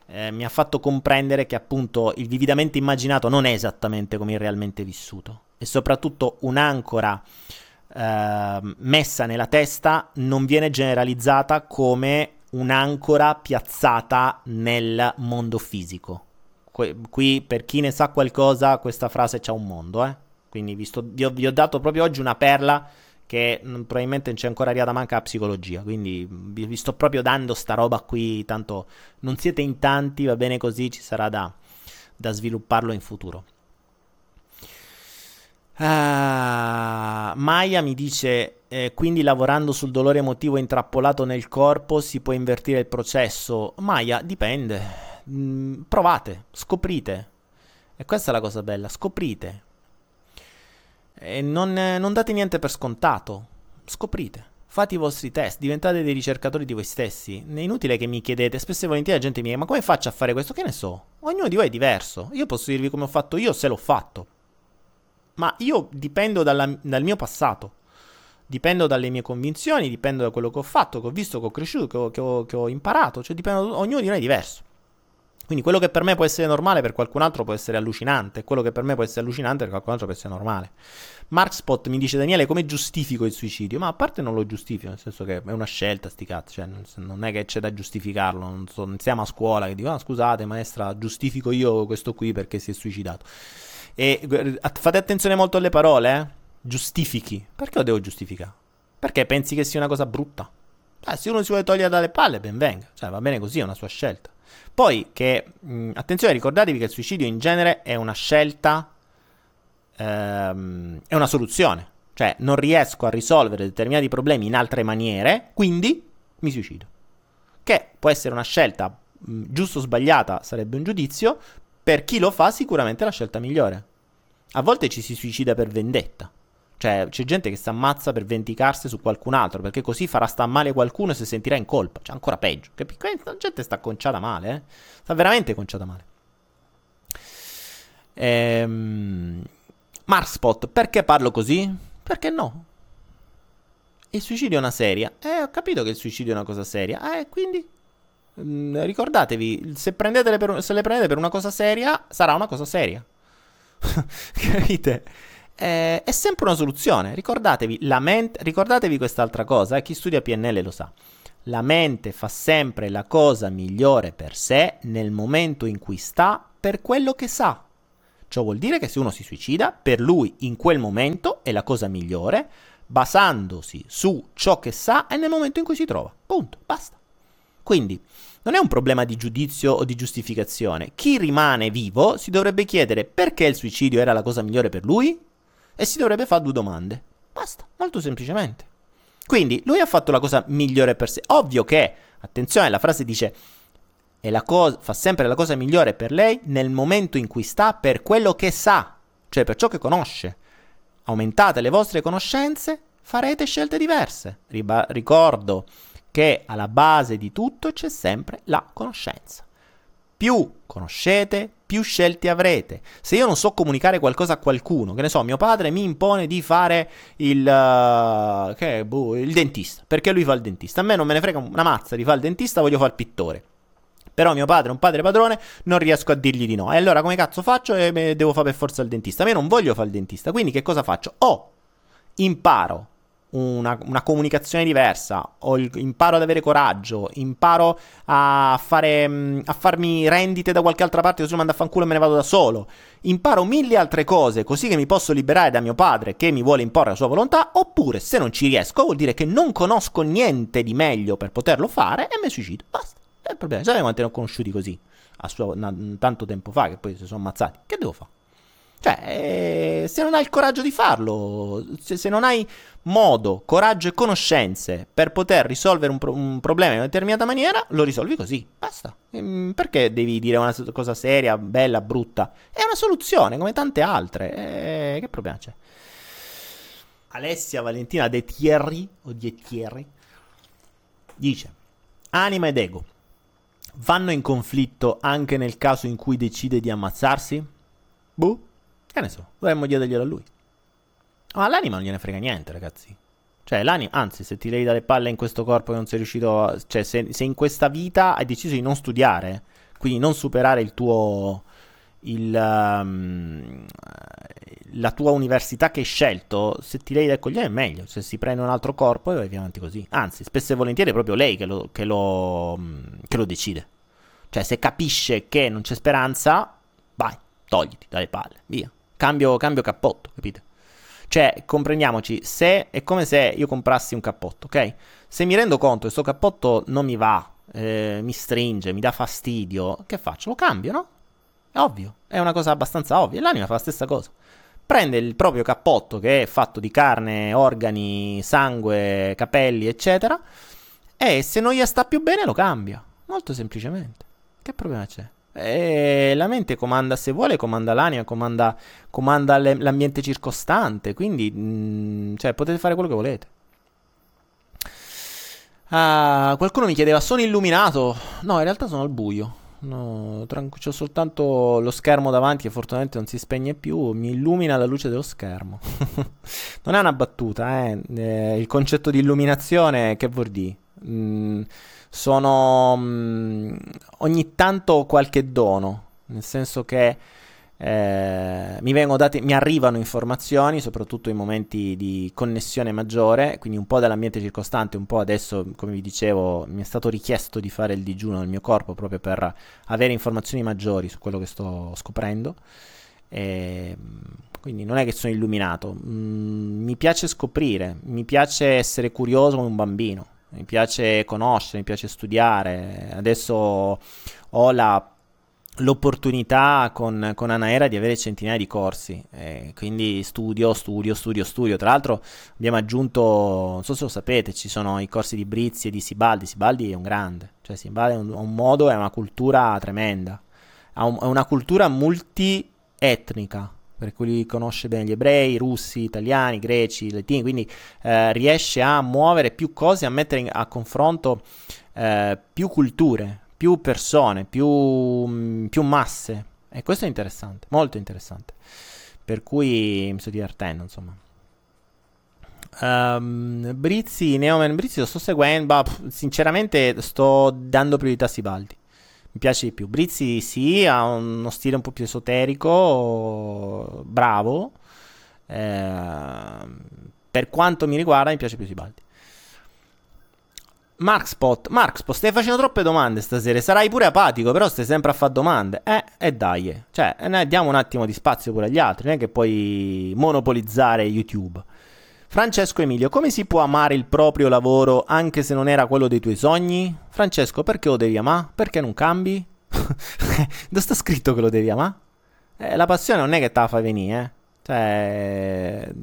eh, mi ha fatto comprendere che appunto il vividamente immaginato non è esattamente come il realmente vissuto e soprattutto un'ancora eh, messa nella testa non viene generalizzata come un'ancora piazzata nel mondo fisico. Qui, per chi ne sa qualcosa, questa frase c'ha un mondo, eh? Quindi vi, sto, vi, ho, vi ho dato proprio oggi una perla che mh, probabilmente non c'è ancora arrivata manca a psicologia. Quindi vi, vi, sto proprio dando sta roba qui. Tanto non siete in tanti, va bene così, ci sarà da, da svilupparlo in futuro. Uh, Maya mi dice: eh, Quindi lavorando sul dolore emotivo intrappolato nel corpo si può invertire il processo? Maya, dipende. Mm, provate, scoprite. E questa è la cosa bella: scoprite. E non, non date niente per scontato. Scoprite. Fate i vostri test, diventate dei ricercatori di voi stessi. È inutile che mi chiedete, spesso e volentieri la gente mi chiede: Ma come faccio a fare questo? Che ne so? Ognuno di voi è diverso. Io posso dirvi come ho fatto io se l'ho fatto ma io dipendo dalla, dal mio passato, dipendo dalle mie convinzioni, dipendo da quello che ho fatto, che ho visto, che ho cresciuto, che ho, che ho, che ho imparato, cioè dipendo, ognuno di noi è diverso. Quindi quello che per me può essere normale per qualcun altro può essere allucinante, quello che per me può essere allucinante per qualcun altro può essere normale. Markspot mi dice Daniele come giustifico il suicidio? Ma a parte non lo giustifico, nel senso che è una scelta sti cazzi, cioè non è che c'è da giustificarlo, non, so, non siamo a scuola che dico ah, scusate maestra giustifico io questo qui perché si è suicidato. E fate attenzione molto alle parole, eh? Giustifichi. Perché lo devo giustificare? Perché pensi che sia una cosa brutta? Eh, se uno si vuole togliere dalle palle, ben venga. Cioè, va bene così, è una sua scelta. Poi, che, mh, attenzione, ricordatevi che il suicidio in genere è una scelta, ehm, è una soluzione. Cioè, non riesco a risolvere determinati problemi in altre maniere, quindi mi suicido. Che può essere una scelta giusto o sbagliata, sarebbe un giudizio, per chi lo fa sicuramente è la scelta migliore. A volte ci si suicida per vendetta. Cioè, c'è gente che si ammazza per vendicarsi su qualcun altro, perché così farà sta male qualcuno e si sentirà in colpa. Cioè, ancora peggio. La gente sta conciata male, eh? Sta veramente conciata male. Ehm... Marspot, perché parlo così? Perché no? Il suicidio è una seria. Eh, ho capito che il suicidio è una cosa seria. Eh, quindi? Mm, ricordatevi, se, per, se, le prendete per una cosa seria, sarà una cosa seria. Capite? Eh, è sempre una soluzione. Ricordatevi, mente, ricordatevi quest'altra cosa, eh, chi studia PNL lo sa. La mente fa sempre la cosa migliore per sé nel momento in cui sta per quello che sa. Ciò vuol dire che se uno si suicida, per lui in quel momento è la cosa migliore, basandosi su ciò che sa e nel momento in cui si trova. Punto, basta. Quindi non è un problema di giudizio o di giustificazione. Chi rimane vivo si dovrebbe chiedere perché il suicidio era la cosa migliore per lui e si dovrebbe fare due domande. Basta, molto semplicemente. Quindi lui ha fatto la cosa migliore per sé. Ovvio che, attenzione, la frase dice cosa, fa sempre la cosa migliore per lei nel momento in cui sta per quello che sa, cioè per ciò che conosce. Aumentate le vostre conoscenze, farete scelte diverse. Riba- ricordo che alla base di tutto c'è sempre la conoscenza. Più conoscete, più scelte avrete. Se io non so comunicare qualcosa a qualcuno, che ne so, mio padre mi impone di fare il, uh, che, boh, il dentista, perché lui fa il dentista. A me non me ne frega una mazza di fare il dentista, voglio fare il pittore. Però mio padre è un padre padrone, non riesco a dirgli di no. E allora come cazzo faccio? E devo fare per forza il dentista. A me non voglio fare il dentista, quindi che cosa faccio? O imparo una, una comunicazione diversa, il, imparo ad avere coraggio, imparo a, fare, mm, a farmi rendite da qualche altra parte, così mando a fanculo e me ne vado da solo. Imparo mille altre cose così che mi posso liberare da mio padre che mi vuole imporre la sua volontà, oppure se non ci riesco vuol dire che non conosco niente di meglio per poterlo fare e mi suicido. Basta. È il problema. Sapete quanti ne ho conosciuti così? A sua, na, tanto tempo fa che poi si sono ammazzati. Che devo fare? Cioè, eh, se non hai il coraggio di farlo, se, se, non hai modo, coraggio e conoscenze per poter risolvere un, pro- un, problema in una determinata maniera, lo risolvi così. Basta. Ehm, perché devi dire una cosa seria, bella, brutta? È una soluzione, come tante altre. Eh, che problema c'è? Alessia Valentina De Thierry, o De Thierry, dice, anima ed ego vanno in conflitto anche nel caso in cui decide di ammazzarsi? Boh. Che ne so, dovremmo chiederglielo a lui. Ma l'anima non gliene frega niente, ragazzi. Cioè, l'anima, anzi, se ti levi dalle palle in questo corpo e non sei riuscito a... Cioè, se, se, in questa vita hai deciso di non studiare, quindi non superare il tuo... Il, um, la tua università che hai scelto, se ti levi dai coglioni è meglio. Se si prende un altro corpo e vai avanti così. Anzi, spesso e volentieri è proprio lei che lo, che lo, che lo decide. Cioè, se capisce che non c'è speranza, vai, togliti dalle palle, via. Cambio, cambio cappotto, capite? Cioè, comprendiamoci, se è come se io comprassi un cappotto, ok? Se mi rendo conto che questo cappotto non mi va, eh, mi stringe, mi dà fastidio, che faccio? Lo cambio, no? È ovvio, è una cosa abbastanza ovvia. L'anima fa la stessa cosa. Prende il proprio cappotto che è fatto di carne, organi, sangue, capelli, eccetera, e se non gli sta più bene lo cambia. Molto semplicemente. Che problema c'è? E la mente comanda, se vuole, comanda l'anima, comanda, comanda le, l'ambiente circostante. Quindi, mh, mm, cioè, potete fare quello che volete. Ah, qualcuno mi chiedeva: Sono illuminato? No, in realtà sono al buio. No, tranqu- c'ho soltanto lo schermo davanti che fortunatamente non si spegne più. Mi illumina la luce dello schermo. non è una battuta, eh? eh il concetto di illuminazione, che vuol dire? Mm, sono mh, mm, ogni tanto qualche dono, nel senso che eh, mi, dati, mi, arrivano informazioni, soprattutto in momenti di connessione maggiore, quindi un po' dall'ambiente circostante, un po' adesso, come vi dicevo, mi è stato richiesto di fare il digiuno nel mio corpo proprio per avere informazioni maggiori su quello che sto scoprendo. E, quindi non è che sono illuminato, mm, mi piace scoprire, mi piace essere curioso come un bambino mi piace conoscere, mi piace studiare. Adesso ho la, l'opportunità con, con Anaera di avere centinaia di corsi, eh, quindi studio, studio, studio, studio. Tra l'altro abbiamo aggiunto, non so se lo sapete, ci sono i corsi di Brizzi e di Sibaldi. Sibaldi è un grande, cioè Sibaldi è un, un modo, è una cultura tremenda, ha un, è una cultura multietnica per cui conosce bene gli ebrei, i russi, italiani, greci, latini, quindi eh, riesce a muovere più cose, a mettere a confronto eh, più culture, più persone, più, mh, mm, più, masse. E questo è interessante, molto interessante. Per cui mi sto divertendo, insomma. Um, Brizzi, Neoman Brizzi lo sto seguendo, bah, sinceramente sto dando priorità a Sibaldi mi piace di più. Brizzi sì, ha uno stile un po' più esoterico, bravo. Eh, per quanto mi riguarda mi piace più Sibaldi. Markspot, Markspot, stai facendo troppe domande stasera. Sarai pure apatico, però stai sempre a fare domande. Eh, e dai. Cioè, eh, diamo un attimo di spazio pure agli altri. Non è che puoi monopolizzare YouTube. Francesco Emilio, come si può amare il proprio lavoro anche se non era quello dei tuoi sogni? Francesco, perché lo devi amare? Perché non cambi? Dove sta scritto che lo devi amare? Eh, la passione non è che te la fai venire, eh. Cioè,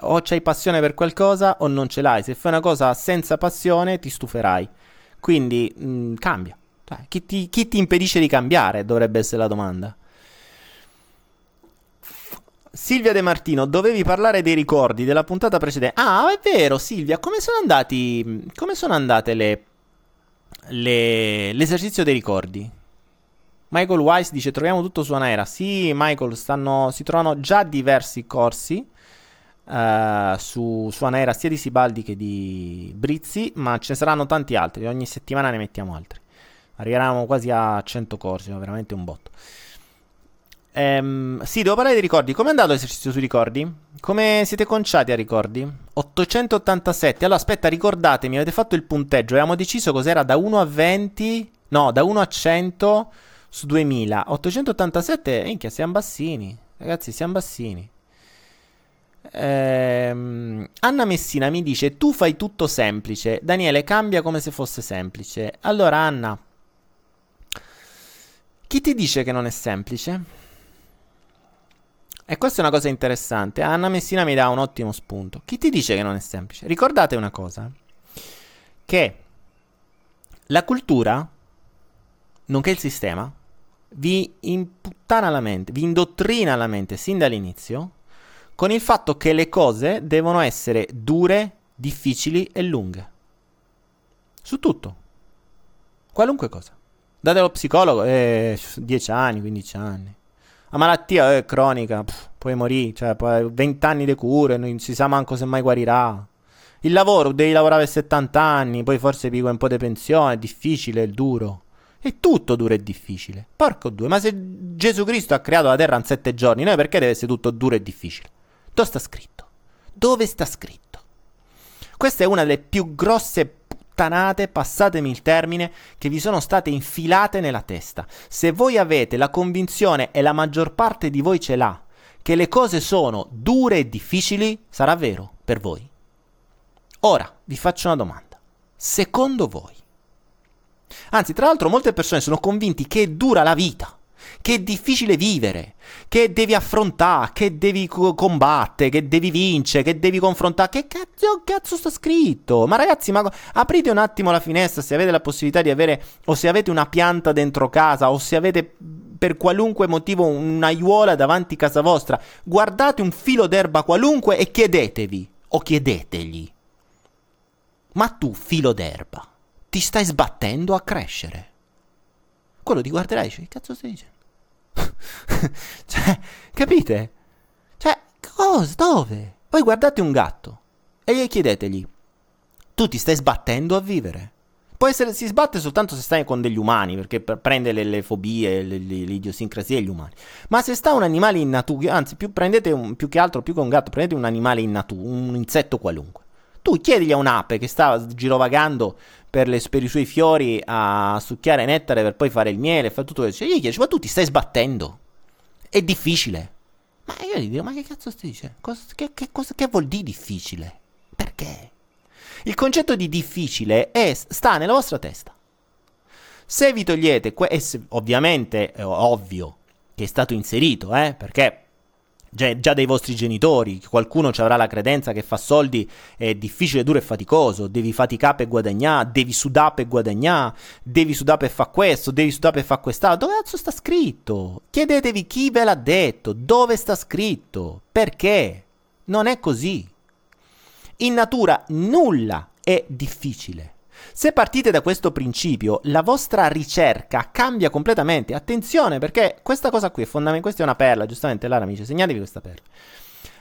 o c'hai passione per qualcosa o non ce l'hai. Se fai una cosa senza passione ti stuferai. Quindi mh, mm, cambia. Cioè, chi, ti, chi ti impedisce di cambiare dovrebbe essere la domanda. Silvia De Martino, dovevi parlare dei ricordi della puntata precedente. Ah, è vero, Silvia, come sono andati. Come sono andate le. le l'esercizio dei ricordi? Michael Weiss dice: Troviamo tutto su Anaera. Sì, Michael, stanno, si trovano già diversi corsi uh, su, su Anaera, sia di Sibaldi che di Brizzi, ma ce ne saranno tanti altri. Ogni settimana ne mettiamo altri. Arriveranno quasi a 100 corsi, veramente un botto. Ehm, sì, devo parlare dei ricordi. Come è andato l'esercizio sui ricordi? Come siete conciati a ricordi? 887. Allora, aspetta, ricordatemi, avete fatto il punteggio. Avevamo deciso cos'era da 1 a 20. No, da 1 a 100 su 2000. 887, minchia, siamo bassini. Ragazzi, siamo bassini. Ehm, Anna Messina mi dice: Tu fai tutto semplice. Daniele cambia come se fosse semplice. Allora, Anna, chi ti dice che non è semplice? E questa è una cosa interessante. Anna Messina mi dà un ottimo spunto. Chi ti dice che non è semplice? Ricordate una cosa: che la cultura, nonché il sistema, vi imputtana la mente, vi indottrina la mente sin dall'inizio con il fatto che le cose devono essere dure, difficili e lunghe. Su tutto. Qualunque cosa. Date allo psicologo, eh, 10 anni, 15 anni. La malattia è eh, cronica, pff, puoi morire, cioè, poi 20 anni di cure, non si sa manco se mai guarirà. Il lavoro, devi lavorare per 70 anni, poi forse pico un po' di pensione, è difficile, è duro. È tutto duro e difficile. Porco due, ma se Gesù Cristo ha creato la terra in 7 giorni, noi perché deve essere tutto duro e difficile? Dove sta scritto? Dove sta scritto? Questa è una delle più grosse puttanate, passatemi il termine, che vi sono state infilate nella testa. Se voi avete la convinzione, e la maggior parte di voi ce l'ha, che le cose sono dure e difficili, sarà vero per voi. Ora vi faccio una domanda. Secondo voi? Anzi, tra l'altro molte persone sono convinti che dura la vita che è difficile vivere, che devi affrontare, che devi co- combattere, che devi vincere, che devi confrontare. Che cazzo, cazzo sta scritto? Ma ragazzi, ma aprite un attimo la finestra se avete la possibilità di avere, o se avete una pianta dentro casa, o se avete per qualunque motivo un'aiuola davanti a casa vostra. Guardate un filo d'erba qualunque e chiedetevi, o chiedetegli. Ma tu, filo d'erba, ti stai sbattendo a crescere. Quello ti guarderà e dice, che cazzo stai dicendo? cioè, capite? Cioè, cosa? Dove? Poi guardate un gatto e gli chiedetegli, tu ti stai sbattendo a vivere? Può essere, si sbatte soltanto se stai con degli umani, perché prende le, le fobie, le, le, le, idiosincrasie degli umani. Ma se sta un animale in natura, anzi, più, prendete un, più che altro, più che un gatto, prendete un animale in natura, un insetto qualunque. Tu chiedigli a un'ape che sta girovagando per, le, per, i suoi fiori a succhiare nettare per poi fare il miele, fa tutto questo. Gli chiedo, ma tu ti stai sbattendo? È difficile. Ma io gli dico, ma che cazzo stai dicendo? Cosa, che, che, cosa, che vuol dire difficile? Perché? Il concetto di difficile è, sta nella vostra testa. Se vi togliete, que- ovviamente è ovvio che è stato inserito, eh, perché già, dai vostri genitori, qualcuno ci avrà la credenza che fa soldi è difficile, duro e faticoso, devi faticare per guadagnare, devi sudare per guadagnare, devi sudare per fare questo, devi sudare per fare quest'altro. Dove cazzo sta scritto? Chiedetevi chi ve l'ha detto, dove sta scritto, perché? Non è così. In natura nulla è difficile. Se partite da questo principio, la vostra ricerca cambia completamente. Attenzione, perché questa cosa qui è fondamentale. Questa è una perla, giustamente, Lara mi dice, segnatevi questa perla.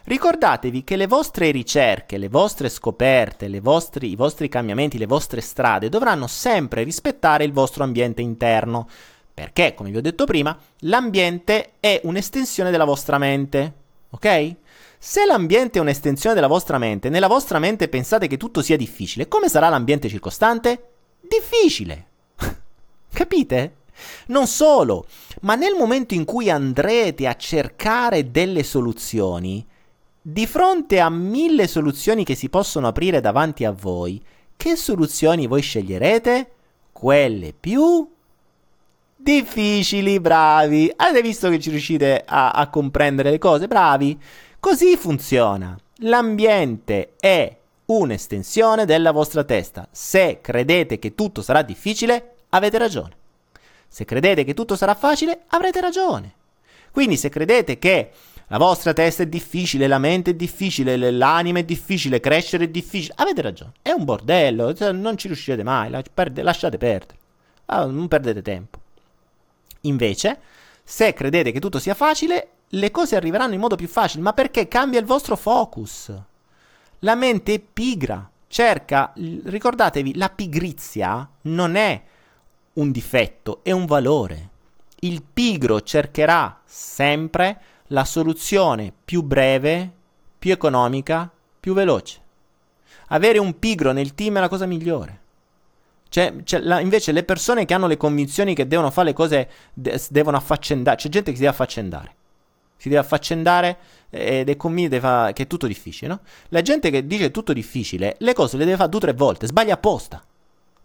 Ricordatevi che le vostre ricerche, le vostre scoperte, le vostri, i vostri cambiamenti, le vostre strade dovranno sempre rispettare il vostro ambiente interno. Perché, come vi ho detto prima, l'ambiente è un'estensione della vostra mente. Ok? Se l'ambiente è un'estensione della vostra mente, nella vostra mente pensate che tutto sia difficile, come sarà l'ambiente circostante? Difficile. Capite? Non solo, ma nel momento in cui andrete a cercare delle soluzioni, di fronte a mille soluzioni che si possono aprire davanti a voi, che soluzioni voi sceglierete? Quelle più difficili, bravi. Avete visto che ci riuscite a, a comprendere le cose? Bravi. Così funziona. L'ambiente è un'estensione della vostra testa. Se credete che tutto sarà difficile, avete ragione. Se credete che tutto sarà facile, avrete ragione. Quindi se credete che la vostra testa è difficile, la mente è difficile, l'anima è difficile, crescere è difficile, avete ragione. È un bordello, cioè, non ci riuscirete mai, lasciate perdere. Ah, non perdete tempo. Invece, se credete che tutto sia facile, le cose arriveranno in modo più facile, ma perché cambia il vostro focus. La mente è pigra, cerca, ricordatevi, la pigrizia non è un difetto, è un valore. Il pigro cercherà sempre la soluzione più breve, più economica, più veloce. Avere un pigro nel team è la cosa migliore. C'è, c'è la, invece le persone che hanno le convinzioni che devono fare le cose, de- devono affaccendare, c'è gente che si deve affaccendare si deve affaccendare ed è convinta che è tutto difficile, no? La gente che dice tutto difficile, le cose le deve fare due o tre volte, sbaglia apposta.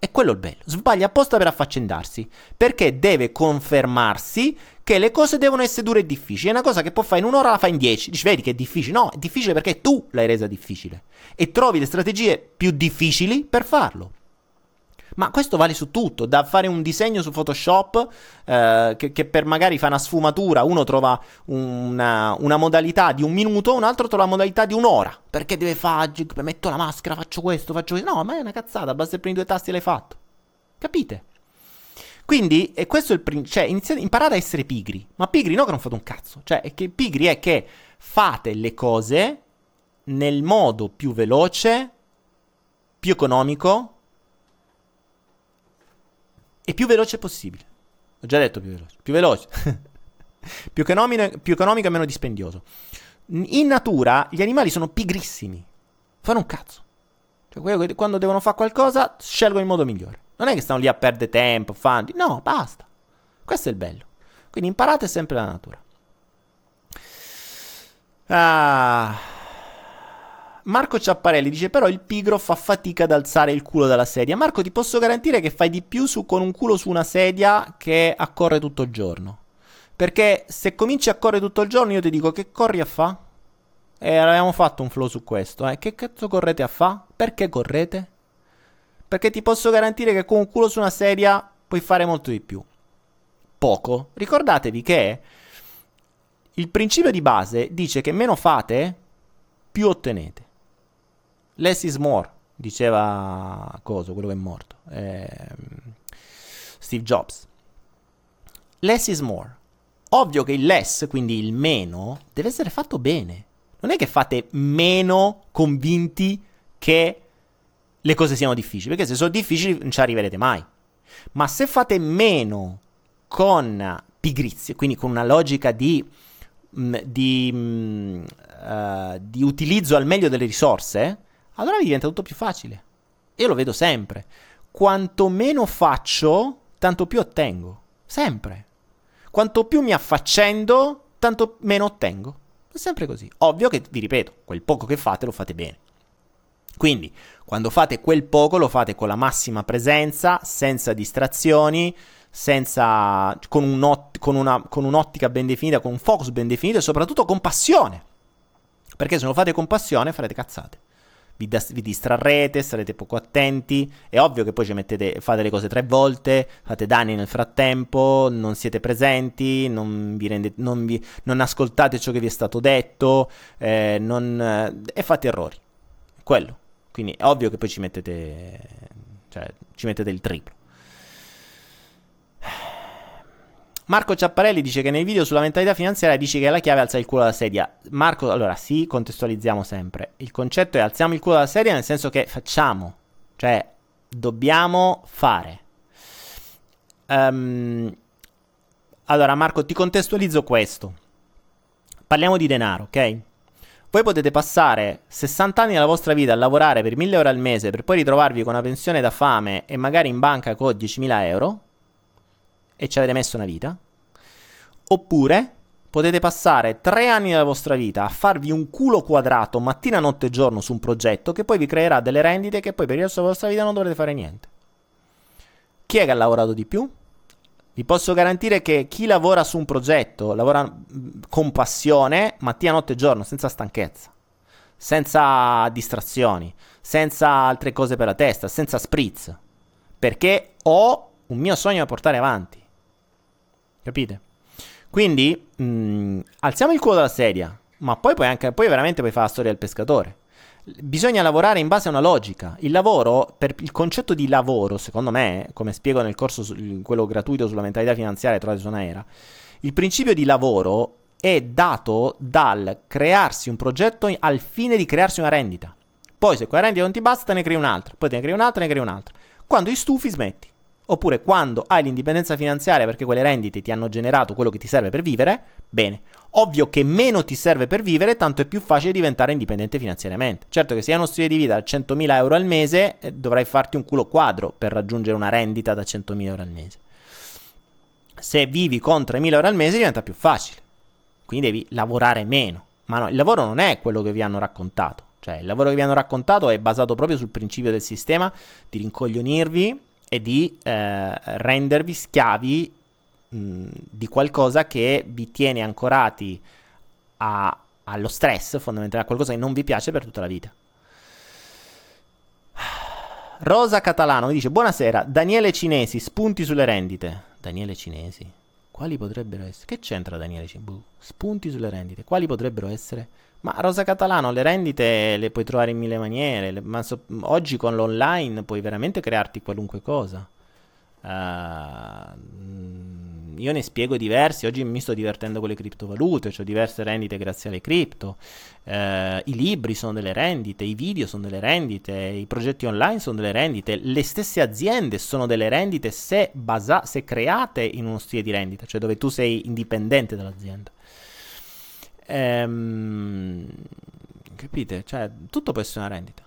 È quello il bello. Sbaglia apposta per affaccendarsi. Perché deve confermarsi che le cose devono essere dure e difficili. È una cosa che può fare in un'ora, la fa in dieci. Dici, vedi che è difficile? No, è difficile perché tu l'hai resa difficile. E trovi le strategie più difficili per farlo. Ma questo vale su tutto, da fare un disegno su Photoshop eh, che, che, per magari fa una sfumatura, uno trova una, una, modalità di un minuto, un altro trova la modalità di un'ora, perché deve fare, metto la maschera, faccio questo, faccio questo, no, ma è una cazzata, basta prendere due tasti e l'hai fatto. Capite? Quindi, e questo è il principio, cioè iniziate, imparate a essere pigri, ma pigri no che non fate un cazzo, cioè è che pigri è che fate le cose nel modo più veloce, più economico, e più veloce possibile. Ho già detto più veloce. Più veloce. più, economico, più economico e meno dispendioso. In natura gli animali sono pigrissimi. Fanno un cazzo. Cioè, quando devono fare qualcosa, scelgono il modo migliore. Non è che stanno lì a perdere tempo, fanno... No, basta. Questo è il bello. Quindi imparate sempre la natura. Ah... Marco Ciapparelli dice però il pigro fa fatica ad alzare il culo dalla sedia. Marco ti posso garantire che fai di più su, con un culo su una sedia che a correre tutto il giorno. Perché se cominci a correre tutto il giorno io ti dico che corri a fa? E avevamo fatto un flow su questo. Eh? Che cazzo correte a fa? Perché correte? Perché ti posso garantire che con un culo su una sedia puoi fare molto di più. Poco. Ricordatevi che il principio di base dice che meno fate, più ottenete. Less is more, diceva Coso, quello che è morto. Eh, Steve Jobs. Less is more. Ovvio che il less, quindi il meno, deve essere fatto bene. Non è che fate meno convinti che le cose siano difficili, perché se sono difficili non ci arriverete mai. Ma se fate meno con pigrizia, quindi con una logica di, mm, di, uh, di utilizzo al meglio delle risorse, allora diventa tutto più facile. Io lo vedo sempre. Quanto meno faccio, tanto più ottengo. Sempre. Quanto più mi affaccendo, tanto meno ottengo. È sempre così. Ovvio che, vi ripeto, quel poco che fate lo fate bene. Quindi, quando fate quel poco, lo fate con la massima presenza, senza distrazioni, senza, con, un'ot- con, una, con un'ottica ben definita, con un focus ben definito e soprattutto con passione. Perché se lo fate con passione farete cazzate vi, das- vi, distrarrete, sarete poco attenti. È ovvio che poi ci mettete, fate le cose tre volte, fate danni nel frattempo, non siete presenti, non, vi rende, non, vi, non ascoltate ciò che vi è stato detto eh, non, eh, e fate errori. Quello. Quindi è ovvio che poi ci mettete, cioè, ci mettete il triplo. Marco Ciapparelli dice che nei video sulla mentalità finanziaria dici che la chiave è alzare il culo dalla sedia. Marco, allora sì, contestualizziamo sempre. Il concetto è alziamo il culo dalla sedia nel senso che facciamo, cioè dobbiamo fare. Um, allora Marco, ti contestualizzo questo. Parliamo di denaro, ok? Voi potete passare 60 anni della vostra vita a lavorare per 1000 euro al mese per poi ritrovarvi con una pensione da fame e magari in banca con 10.000 euro e ci avete messo una vita. Oppure potete passare tre anni della vostra vita a farvi un culo quadrato mattina, notte e giorno su un progetto che poi vi creerà delle rendite che poi per il resto della vostra vita non dovrete fare niente. Chi è che ha lavorato di più? Vi posso garantire che chi lavora su un progetto lavora con passione mattina, notte e giorno, senza stanchezza, senza distrazioni, senza altre cose per la testa, senza spritz. Perché ho un mio sogno da portare avanti. Capite? Quindi mh, mm, alziamo il culo dalla sedia, ma poi, puoi anche, poi veramente puoi fare la storia del pescatore. Bisogna lavorare in base a una logica. Il lavoro, per il concetto di lavoro, secondo me, come spiego nel corso, su, quello gratuito sulla mentalità finanziaria trovate su Naera, il principio di lavoro è dato dal crearsi un progetto al fine di crearsi una rendita. Poi se quella rendita non ti basta, te ne crei un'altra, poi te ne crei un'altra, te ne crei un'altra. Quando ti stufi, smetti. Oppure quando hai l'indipendenza finanziaria perché quelle rendite ti hanno generato quello che ti serve per vivere, bene. Ovvio che meno ti serve per vivere, tanto è più facile diventare indipendente finanziariamente. Certo che se hai uno stile di vita da 100.000 euro al mese, eh, dovrai farti un culo quadro per raggiungere una rendita da 100.000 euro al mese. Se vivi con 3.000 euro al mese diventa più facile. Quindi devi lavorare meno. Ma no, il lavoro non è quello che vi hanno raccontato. Cioè, il lavoro che vi hanno raccontato è basato proprio sul principio del sistema di rincoglionirvi è di eh, rendervi schiavi mh, di qualcosa che vi tiene ancorati a, allo stress, fondamentalmente a qualcosa che non vi piace per tutta la vita. Rosa Catalano mi dice: Buonasera, Daniele Cinesi, spunti sulle rendite. Daniele Cinesi, quali potrebbero essere? Che c'entra Daniele Cinesi? Boh, spunti sulle rendite, quali potrebbero essere? Ma Rosa Catalano, le rendite le puoi trovare in mille maniere, ma so- oggi con l'online puoi veramente crearti qualunque cosa. Uh, io ne spiego diversi, oggi mi sto divertendo con le criptovalute, ho diverse rendite grazie alle cripto, uh, i libri sono delle rendite, i video sono delle rendite, i progetti online sono delle rendite, le stesse aziende sono delle rendite se, basa- se create in uno stile di rendita, cioè dove tu sei indipendente dall'azienda. Ehm, capite? Cioè, tutto può essere una rendita.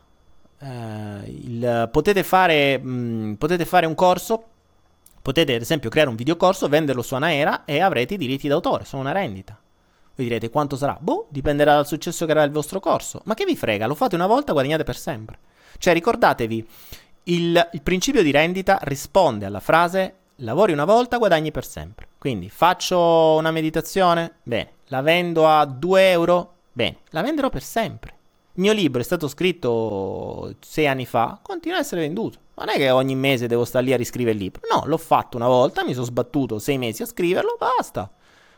Eh, il, potete, fare, mh, potete fare un corso, potete ad esempio creare un videocorso, venderlo su Anaera e avrete i diritti d'autore, sono una rendita. Voi direte quanto sarà? Boh, dipenderà dal successo che avrà il vostro corso. Ma che vi frega? Lo fate una volta, guadagnate per sempre. Cioè, ricordatevi, il, il principio di rendita risponde alla frase lavori una volta, guadagni per sempre. Quindi faccio una meditazione? Bene. La vendo a 2 euro? Bene, la venderò per sempre. Il mio libro è stato scritto 6 anni fa, continua a essere venduto. Non è che ogni mese devo stare lì a riscrivere il libro. No, l'ho fatto una volta, mi sono sbattuto 6 mesi a scriverlo, basta.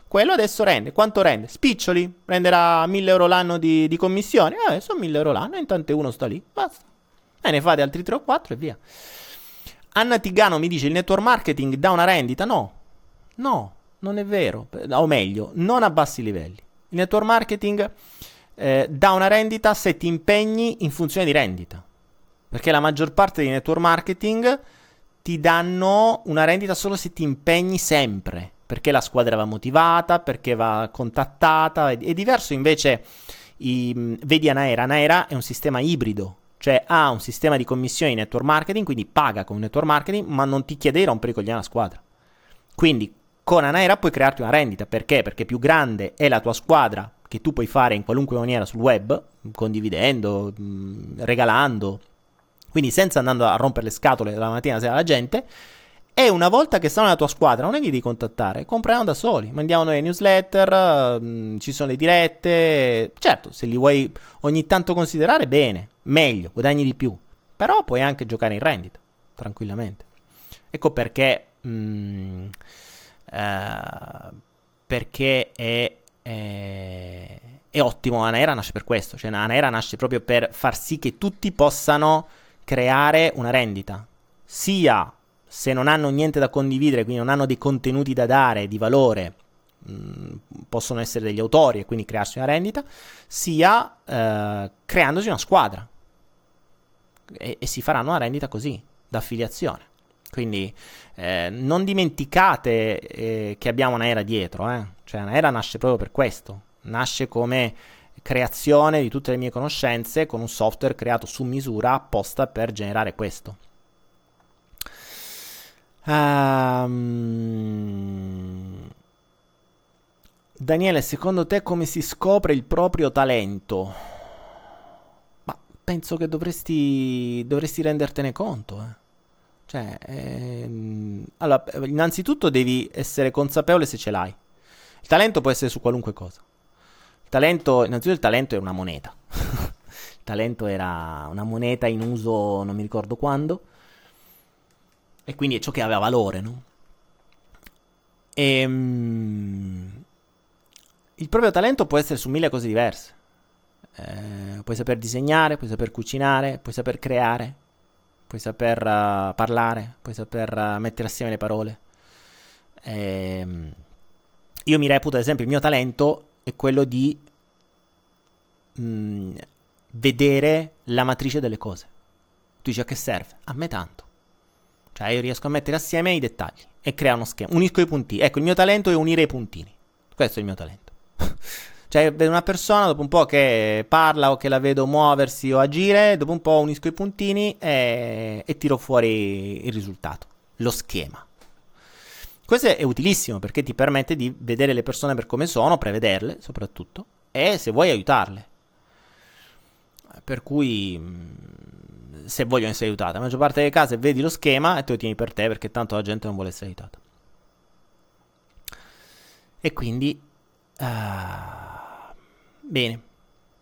Quello adesso rende. Quanto rende? Spiccioli? Prenderà 1000 euro l'anno di, di commissione? Eh, sono 1000 euro l'anno, intanto uno sta lì, basta. E ne fate altri 3 o 4 e via. Anna Tigano mi dice il network marketing dà una rendita? No, no, non è vero. O meglio, non a bassi livelli. Il network marketing eh, dà una rendita se ti impegni in funzione di rendita. Perché la maggior parte dei network marketing ti danno una rendita solo se ti impegni sempre. Perché la squadra va motivata, perché va contattata. È, è diverso invece, i, vedi Anaera. Anaera è un sistema ibrido cioè ha un sistema di commissioni network marketing, quindi paga come network marketing, ma non ti chiede di rompere i coglioni alla squadra. Quindi con Anaera puoi crearti una rendita, perché? Perché più grande è la tua squadra che tu puoi fare in qualunque maniera sul web, condividendo, regalando, quindi senza andando a rompere le scatole dalla mattina alla sera alla gente, e una volta che stanno nella tua squadra, non è che devi contattare, compreranno da soli. Mandiamo noi newsletter, mh, ci sono le dirette. Certo, se li vuoi ogni tanto considerare, bene, meglio, guadagni di più. Però puoi anche giocare in rendita, tranquillamente. Ecco perché. Mh, eh, perché è, è, è ottimo. Anaera nasce per questo. Cioè, Anaera nasce proprio per far sì che tutti possano creare una rendita. Sia se non hanno niente da condividere, quindi non hanno dei contenuti da dare di valore, mh, mm, possono essere degli autori e quindi crearsi una rendita, sia eh, creandosi una squadra. E, e, si faranno una rendita così, da affiliazione. Quindi eh, non dimenticate eh, che abbiamo un'era dietro, eh? cioè un'era nasce proprio per questo, nasce come creazione di tutte le mie conoscenze con un software creato su misura apposta per generare questo. Um, Daniele, secondo te come si scopre il proprio talento? Ma penso che dovresti, dovresti rendertene conto. Eh. Cioè, ehm, allora, innanzitutto devi essere consapevole se ce l'hai. Il talento può essere su qualunque cosa. Il talento, innanzitutto il talento è una moneta. il talento era una moneta in uso non mi ricordo quando e quindi è ciò che aveva valore, no? E, um, il proprio talento può essere su mille cose diverse. Eh, puoi saper disegnare, puoi saper cucinare, puoi saper creare, puoi saper uh, parlare, puoi saper uh, mettere assieme le parole. Eh, io mi reputo, ad esempio, il mio talento è quello di mh, mm, vedere la matrice delle cose. Tu dici a che serve? A me tanto. Cioè io riesco a mettere assieme i dettagli e creare uno schema. Unisco i puntini. Ecco, il mio talento è unire i puntini. Questo è il mio talento. cioè vedo una persona dopo un po' che parla o che la vedo muoversi o agire, dopo un po' unisco i puntini e, e tiro fuori il risultato, lo schema. Questo è utilissimo perché ti permette di vedere le persone per come sono, prevederle soprattutto, e se vuoi aiutarle. Per cui mm, se vogliono essere aiutate. La maggior parte delle case vedi lo schema e te lo tieni per te perché tanto la gente non vuole essere aiutata. E quindi... Uh, bene,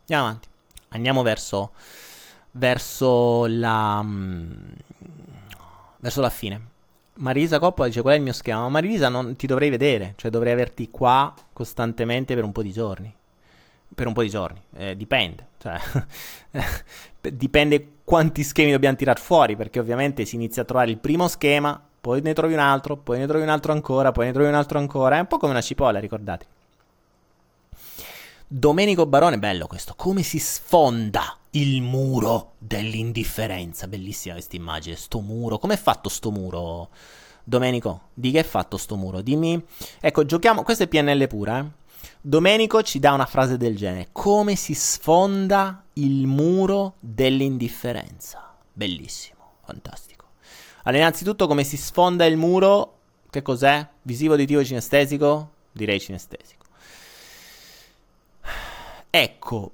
andiamo avanti. Andiamo verso, verso la... Um, verso la fine. Marisa Coppola dice qual è il mio schema? Ma Marisa non ti dovrei vedere, cioè dovrei averti qua costantemente per un po' di giorni. Per un po' di giorni, eh, dipende. Cioè, dipende quanti schemi dobbiamo tirare fuori, perché ovviamente si inizia a trovare il primo schema, poi ne trovi un altro, poi ne trovi un altro ancora, poi ne trovi un altro ancora. È un po' come una cipolla, ricordate. Domenico Barone, bello questo, come si sfonda il muro dell'indifferenza. Bellissima questa immagine, sto muro. Com'è fatto sto muro? Domenico, di che è fatto sto muro? Dimmi. Ecco, giochiamo, questo è PNL pura, eh. Domenico ci dà una frase del genere. Come si sfonda il muro dell'indifferenza? Bellissimo, fantastico. Allora, innanzitutto, come si sfonda il muro? Che cos'è? Visivo, uditivo, cinestesico? Direi cinestesico. Ecco,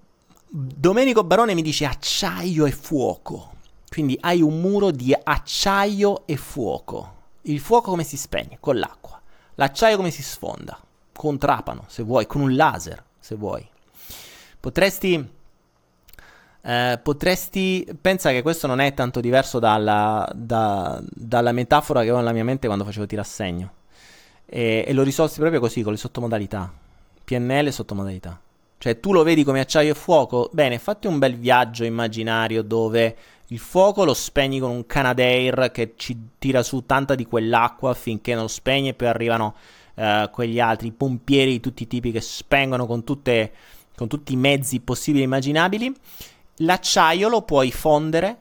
Domenico Barone mi dice acciaio e fuoco. Quindi hai un muro di acciaio e fuoco. Il fuoco come si spegne? Con l'acqua. L'acciaio come si sfonda? Con trapano, se vuoi, con un laser, se vuoi. Potresti... Eh, potresti... Pensa che questo non è tanto diverso dalla, da, dalla metafora che avevo nella mia mente quando facevo tirassegno. E, e l'ho risolto proprio così, con le sottomodalità. PNL sottomodalità. Cioè, tu lo vedi come acciaio e fuoco? Bene, fatti un bel viaggio immaginario dove il fuoco lo spegni con un Canadair che ci tira su tanta di quell'acqua finché non lo spegne e poi arrivano uh, quegli altri pompieri di tutti i tipi che spengono con, tutte, con tutti i mezzi possibili e immaginabili. L'acciaio lo puoi fondere,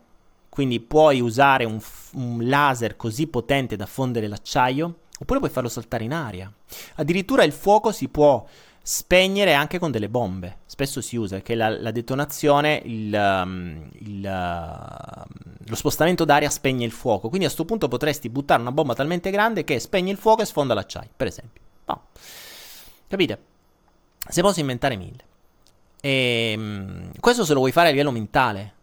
quindi puoi usare un, un laser così potente da fondere l'acciaio, oppure puoi farlo saltare in aria. Addirittura il fuoco si può spegnere anche con delle bombe. Spesso si usa che la, la detonazione, il, um, il, uh, lo spostamento d'aria spegne il fuoco. Quindi a questo punto potresti buttare una bomba talmente grande che spegne il fuoco e sfonda l'acciaio, per esempio. No. Capite? Se posso inventare mille. E, um, questo se lo vuoi fare a livello mentale.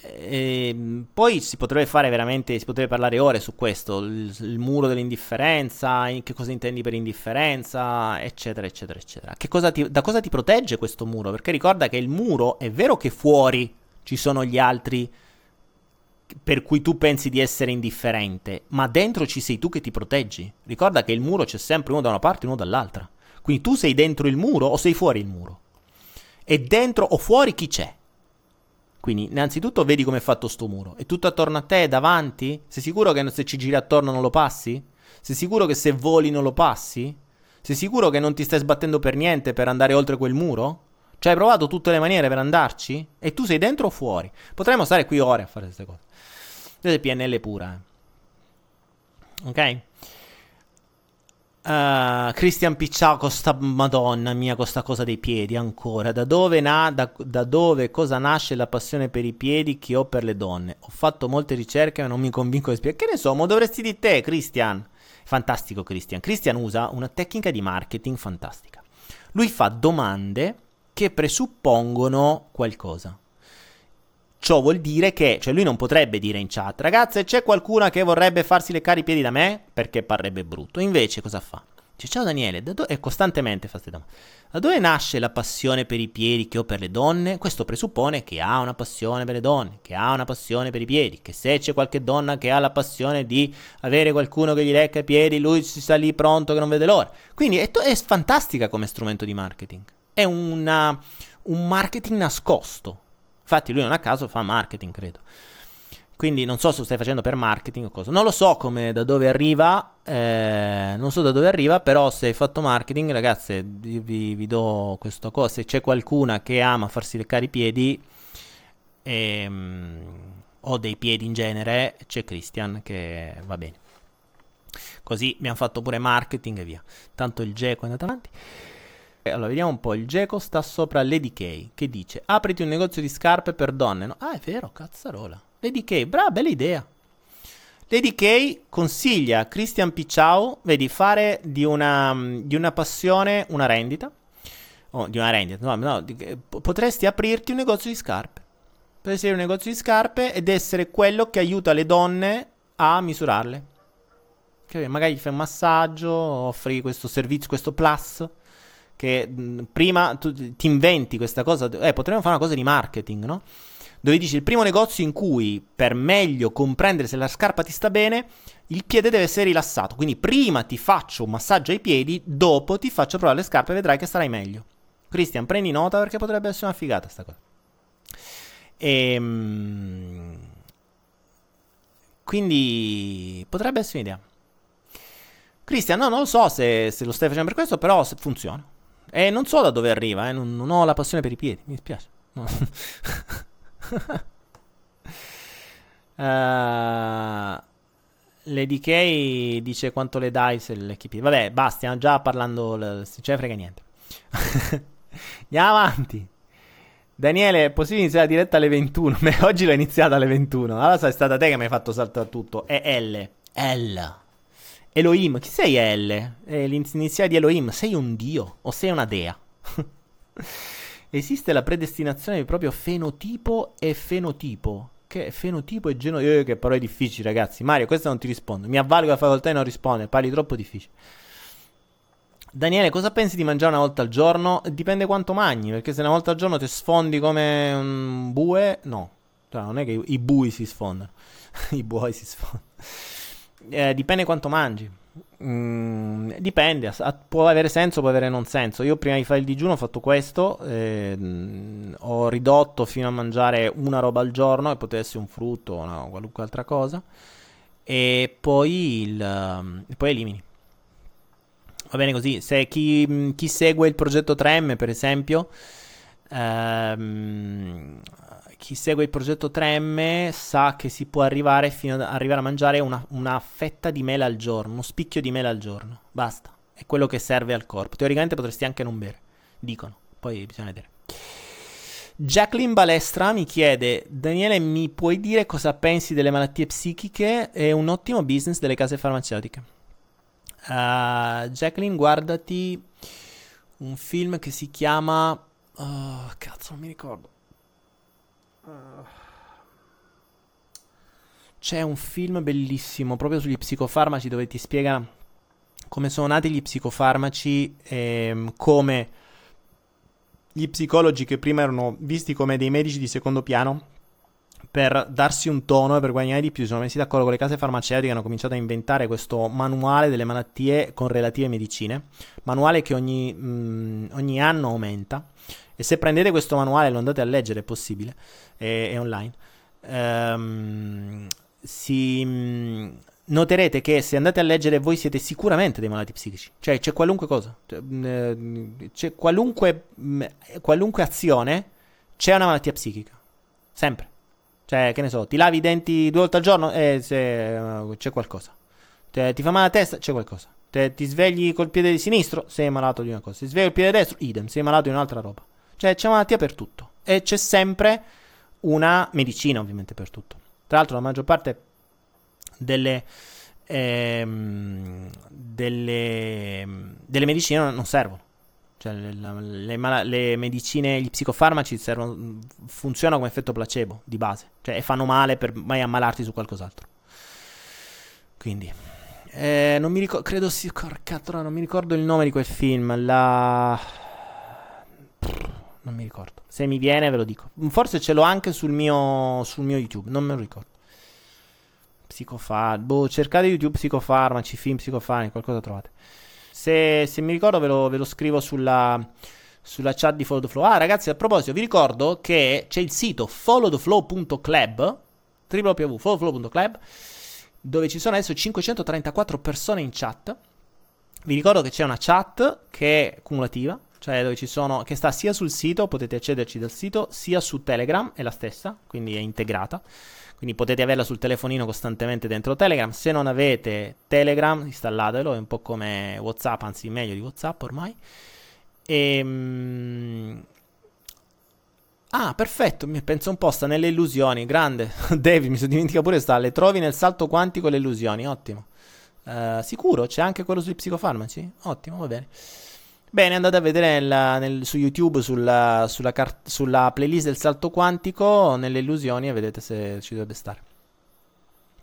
E ehm, poi si potrebbe fare veramente, si potrebbe parlare ore su questo, il, il muro dell'indifferenza, che cosa intendi per indifferenza, eccetera, eccetera, eccetera. Cosa ti, da cosa ti protegge questo muro? Perché ricorda che il muro è vero che fuori ci sono gli altri per cui tu pensi di essere indifferente, ma dentro ci sei tu che ti proteggi. Ricorda che il muro c'è sempre uno da una parte e uno dall'altra. Quindi tu sei dentro il muro o sei fuori il muro? E dentro o fuori chi c'è? Quindi, innanzitutto vedi come è fatto sto muro. È tutto attorno a te, davanti? Sei sicuro che se ci giri attorno non lo passi? Sei sicuro che se voli non lo passi? Sei sicuro che non ti stai sbattendo per niente per andare oltre quel muro? Cioè, hai provato tutte le maniere per andarci? E tu sei dentro o fuori? Potremmo stare qui ore a fare queste cose. Questa è PNL pura, eh. Ok? Uh, Christian Picciao con sta madonna mia con sta cosa dei piedi ancora. Da dove, na- da, da dove cosa nasce la passione per i piedi che ho per le donne? Ho fatto molte ricerche ma non mi convinco di spiegare. Che ne so ma dovresti di te Christian. Fantastico Christian. Christian usa una tecnica di marketing fantastica. Lui fa domande che presuppongono qualcosa Ciò vuol dire che, cioè lui non potrebbe dire in chat, ragazze c'è qualcuna che vorrebbe farsi leccare i piedi da me? Perché parrebbe brutto. Invece cosa fa? Dice, ciao Daniele, do- e costantemente fa queste domande. Da dove nasce la passione per i piedi che ho per le donne? Questo presuppone che ha una passione per le donne, che ha una passione per i piedi, che se c'è qualche donna che ha la passione di avere qualcuno che gli lecca i piedi, lui si sta lì pronto che non vede l'ora. Quindi è, to- è fantastica come strumento di marketing. È una, un marketing nascosto. Infatti lui non a caso fa marketing, credo. Quindi non so se lo stai facendo per marketing o cosa. Non lo so come, da dove arriva, eh, non so da dove arriva, però se hai fatto marketing, ragazze, vi, vi do questa cosa. Se c'è qualcuna che ama farsi leccare i piedi, ehm, o dei piedi in genere, c'è Christian che va bene. Così abbiamo fatto pure marketing e via. Tanto il Geco è andato avanti. Allora, vediamo un po'. Il Geco sta sopra Lady K, che dice: Apriti un negozio di scarpe per donne. No? Ah, è vero, cazzarola. Lady K, brava, bella idea. Lady K consiglia a Christian Picciao, vedi, fare di una, di una passione una rendita. Oh, di una rendita, no, no, di, potresti aprirti un negozio di scarpe. Potresti avere un negozio di scarpe ed essere quello che aiuta le donne a misurarle. Magari gli fai un massaggio, offri questo servizio, questo plus. Che mh, prima tu ti inventi questa cosa. Eh, potremmo fare una cosa di marketing, no? Dove dici il primo negozio in cui per meglio comprendere se la scarpa ti sta bene, il piede deve essere rilassato. Quindi prima ti faccio un massaggio ai piedi, dopo ti faccio provare le scarpe e vedrai che starai meglio. Christian, prendi nota perché potrebbe essere una figata sta cosa. Ehm, quindi potrebbe essere un'idea. Cristian, no, non lo so se, se, lo stai facendo per questo, però funziona. E non so da dove arriva, eh, non, non, ho la passione per i piedi, mi dispiace. No. uh, Lady K dice quanto le dai se le Vabbè, basta, stiamo già parlando, non ce ne frega niente. Andiamo avanti. Daniele, è possibile iniziare la diretta alle 21? Beh, oggi l'ho iniziata alle 21. Allora sei stata te che mi hai fatto saltare tutto. È L. L. Elohim. Chi sei L? È l'iniziale di Elohim. Sei un dio o sei una dea? Esiste la predestinazione di proprio fenotipo e fenotipo. Che fenotipo e genotipo. Eh, che parole difficili, ragazzi. Mario, questo non ti rispondo. Mi avvalgo la facoltà e non risponde. Parli troppo difficili. Daniele, cosa pensi di mangiare una volta al giorno? Dipende quanto mangi, perché se una volta al giorno ti sfondi come un bue, no. Cioè, non è che i bui si sfondano. I buoi si sfondano. Eh, dipende quanto mangi. Mm, dipende, può avere senso, può avere non senso. Io prima di fare il digiuno ho fatto questo, eh, ho ridotto fino a mangiare una roba al giorno, e potesse un frutto o no, qualunque altra cosa, e poi, il, poi elimini. Va bene così. Se chi, chi segue il progetto 3M, per esempio, ehm, chi segue il progetto 3M sa che si può arrivare fino ad arrivare a mangiare una, una fetta di mela al giorno, uno spicchio di mela al giorno. Basta. È quello che serve al corpo. Teoricamente potresti anche non bere. Dicono. Poi bisogna vedere. Jacqueline Balestra mi chiede: Daniele, mi puoi dire cosa pensi delle malattie psichiche? È un ottimo business delle case farmaceutiche. Uh, Jacqueline, guardati un film che si chiama. Oh, cazzo, non mi ricordo. C'è un film bellissimo proprio sugli psicofarmaci dove ti spiega come sono nati gli psicofarmaci e come gli psicologi che prima erano visti come dei medici di secondo piano per darsi un tono e per guadagnare di più, sono messi d'accordo con le case farmaceutiche e hanno cominciato a inventare questo manuale delle malattie con relative medicine, manuale che ogni, mh, mm, ogni anno aumenta. E se prendete questo manuale e lo andate a leggere, è possibile, è, è online, ehm, si, mh, mm, noterete che se andate a leggere voi siete sicuramente dei malati psichici. Cioè c'è qualunque cosa, cioè, mh, c'è qualunque, qualunque azione, c'è una malattia psichica. Sempre. Cioè, che ne so, ti lavi i denti due volte al giorno e eh, se, uh, c'è qualcosa. Te, ti fa male la testa, c'è qualcosa. Te, ti svegli col piede sinistro, sei malato di una cosa. Ti svegli col piede destro, idem, sei malato di un'altra roba. Cioè, c'è malattia per tutto. E c'è sempre una medicina, ovviamente, per tutto. Tra l'altro, la maggior parte delle, ehm, delle, delle medicine non servono. Cioè, le, le, le, medicine, gli psicofarmaci servono, funzionano come effetto placebo di base, cioè fanno male per mai ammalarti su qualcos'altro. Quindi, eh, non mi ricordo, credo sia, cazzo, non mi ricordo il nome di quel film, la... Non mi ricordo. Se mi viene ve lo dico. Forse ce l'ho anche sul mio, sul mio YouTube, non me lo ricordo. Psicofarmaci, boh, cercate YouTube psicofarmaci, film psicofarmaci, qualcosa trovate. Se, se mi ricordo ve lo, ve lo scrivo sulla, sulla chat di Follow the Flow. Ah, ragazzi, a proposito, vi ricordo che c'è il sito followtheflow.club www.followtheflow.club dove ci sono adesso 534 persone in chat. Vi ricordo che c'è una chat che è cumulativa, cioè dove ci sono, che sta sia sul sito, potete accederci dal sito, sia su Telegram, è la stessa, quindi è integrata. Quindi potete averla sul telefonino costantemente dentro Telegram. Se non avete Telegram, installatelo, è un po' come WhatsApp, anzi meglio di WhatsApp ormai. E, ehm, Ah, perfetto, mi penso un po', sta nelle illusioni, grande. David, mi sono dimenticato pure sta, le trovi nel salto quantico le illusioni, ottimo. Uh, sicuro, c'è anche quello sui psicofarmaci? Ottimo, va bene. Bene, andate a vedere nel, nel, su YouTube sulla, sulla, car- sulla, playlist del salto quantico, nelle illusioni, e vedete se ci dovrebbe stare.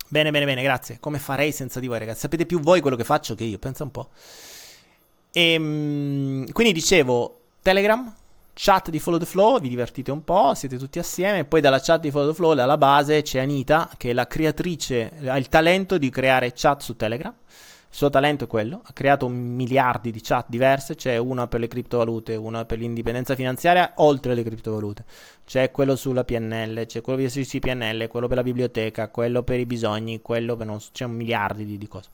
Bene, bene, bene, grazie. Come farei senza di voi, ragazzi? Sapete più voi quello che faccio che io, pensa un po'. E, ehm, quindi dicevo, Telegram, chat di Follow the Flow, vi divertite un po', siete tutti assieme, poi dalla chat di Follow the Flow, dalla base, c'è Anita, che è la creatrice, ha il talento di creare chat su Telegram. Il suo talento è quello, ha creato miliardi di chat diverse, c'è una per le criptovalute, una per l'indipendenza finanziaria, oltre le criptovalute. C'è quello sulla PNL, c'è quello per i PNL, quello per la biblioteca, quello per i bisogni, quello per non so, c'è miliardi di, di cose.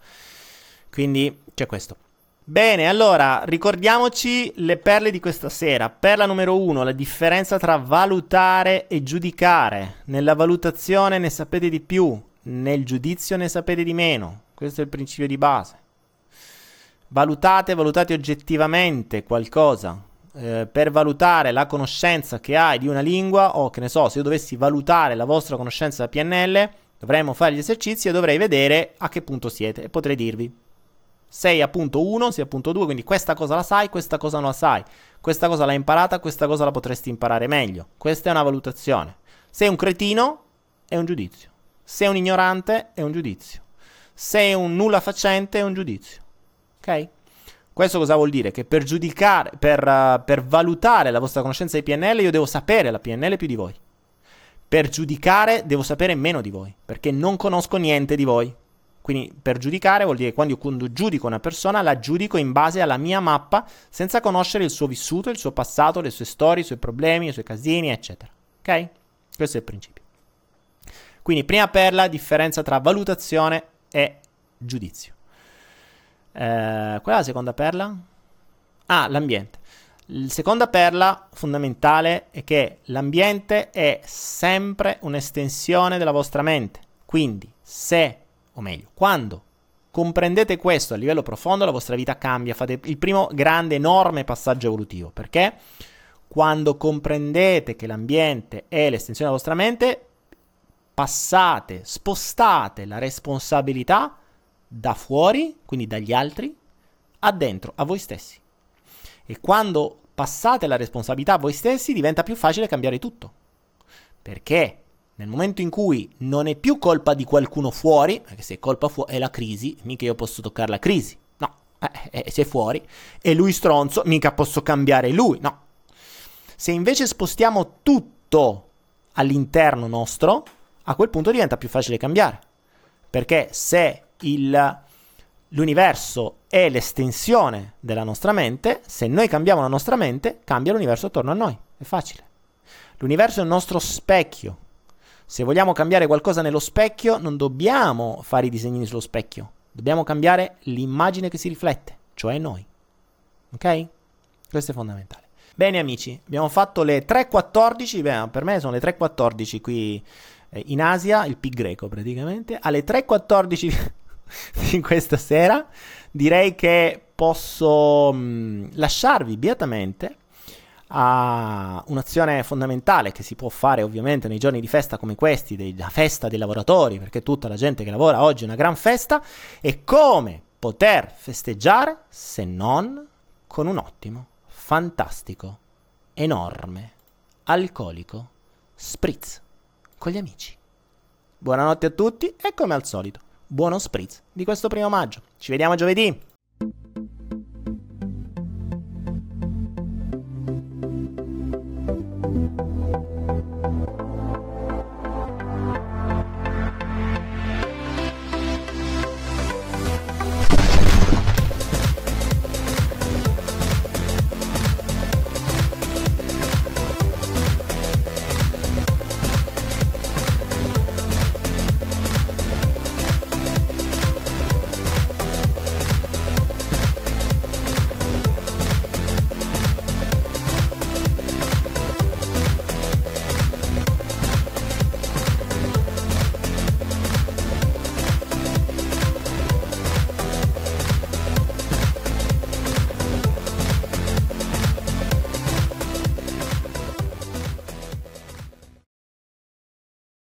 Quindi c'è questo. Bene, allora ricordiamoci le perle di questa sera. Perla numero uno, la differenza tra valutare e giudicare. Nella valutazione ne sapete di più, nel giudizio ne sapete di meno. Questo è il principio di base. Valutate, valutate oggettivamente qualcosa. Eh, per valutare la conoscenza che hai di una lingua, o che ne so, se io dovessi valutare la vostra conoscenza da PNL, dovremmo fare gli esercizi e dovrei vedere a che punto siete e potrei dirvi 6.1, 6.2, quindi questa cosa la sai, questa cosa non la sai, questa cosa l'hai imparata, questa cosa la potresti imparare meglio. Questa è una valutazione. Sei un cretino, è un giudizio. Sei un ignorante, è un giudizio. Sei un nulla facente, è un giudizio. Ok? Questo cosa vuol dire? Che per giudicare, per, uh, per valutare la vostra conoscenza di PNL, io devo sapere la PNL più di voi. Per giudicare, devo sapere meno di voi, perché non conosco niente di voi. Quindi per giudicare vuol dire che quando io giudico una persona la giudico in base alla mia mappa senza conoscere il suo vissuto, il suo passato, le sue storie, i suoi problemi, i suoi casini, eccetera. Ok? Questo è il principio. Quindi prima perla, differenza tra valutazione e giudizio. Eh, qual è la seconda perla? Ah, l'ambiente. La seconda perla fondamentale è che l'ambiente è sempre un'estensione della vostra mente. Quindi se, o meglio, quando comprendete questo a livello profondo, la vostra vita cambia. Fate il primo grande, enorme passaggio evolutivo. Perché? Quando comprendete che l'ambiente è l'estensione della vostra mente, passate, spostate la responsabilità da fuori, quindi dagli altri, a dentro, a voi stessi. E quando passate la responsabilità a voi stessi diventa più facile cambiare tutto. Perché nel momento in cui non è più colpa di qualcuno fuori, perché se è colpa fuori è la crisi, mica io posso toccare la crisi. No, eh, eh, se è fuori e lui stronzo, mica posso cambiare lui. No. Se invece spostiamo tutto all'interno nostro, a quel punto diventa più facile cambiare. Perché se il, l'universo è l'estensione della nostra mente, se noi cambiamo la nostra mente, cambia l'universo attorno a noi. È facile. L'universo è il nostro specchio. Se vogliamo cambiare qualcosa nello specchio, non dobbiamo fare i disegnini sullo specchio. Dobbiamo cambiare l'immagine che si riflette, cioè noi. Ok? Questo è fondamentale. Bene amici, abbiamo fatto le 3.14, beh, per me sono le 3.14 qui eh, in Asia, il pi greco praticamente, alle 3.14 di questa sera direi che posso mm, lasciarvi beatamente a un'azione fondamentale che si può fare ovviamente nei giorni di festa come questi, della festa dei lavoratori, perché tutta la gente che lavora oggi è una gran festa, e come poter festeggiare se non con un ottimo, fantastico, enorme, alcolico spritz con gli amici. Buonanotte a tutti e come al solito, buono spritz di questo primo maggio. Ci vediamo giovedì!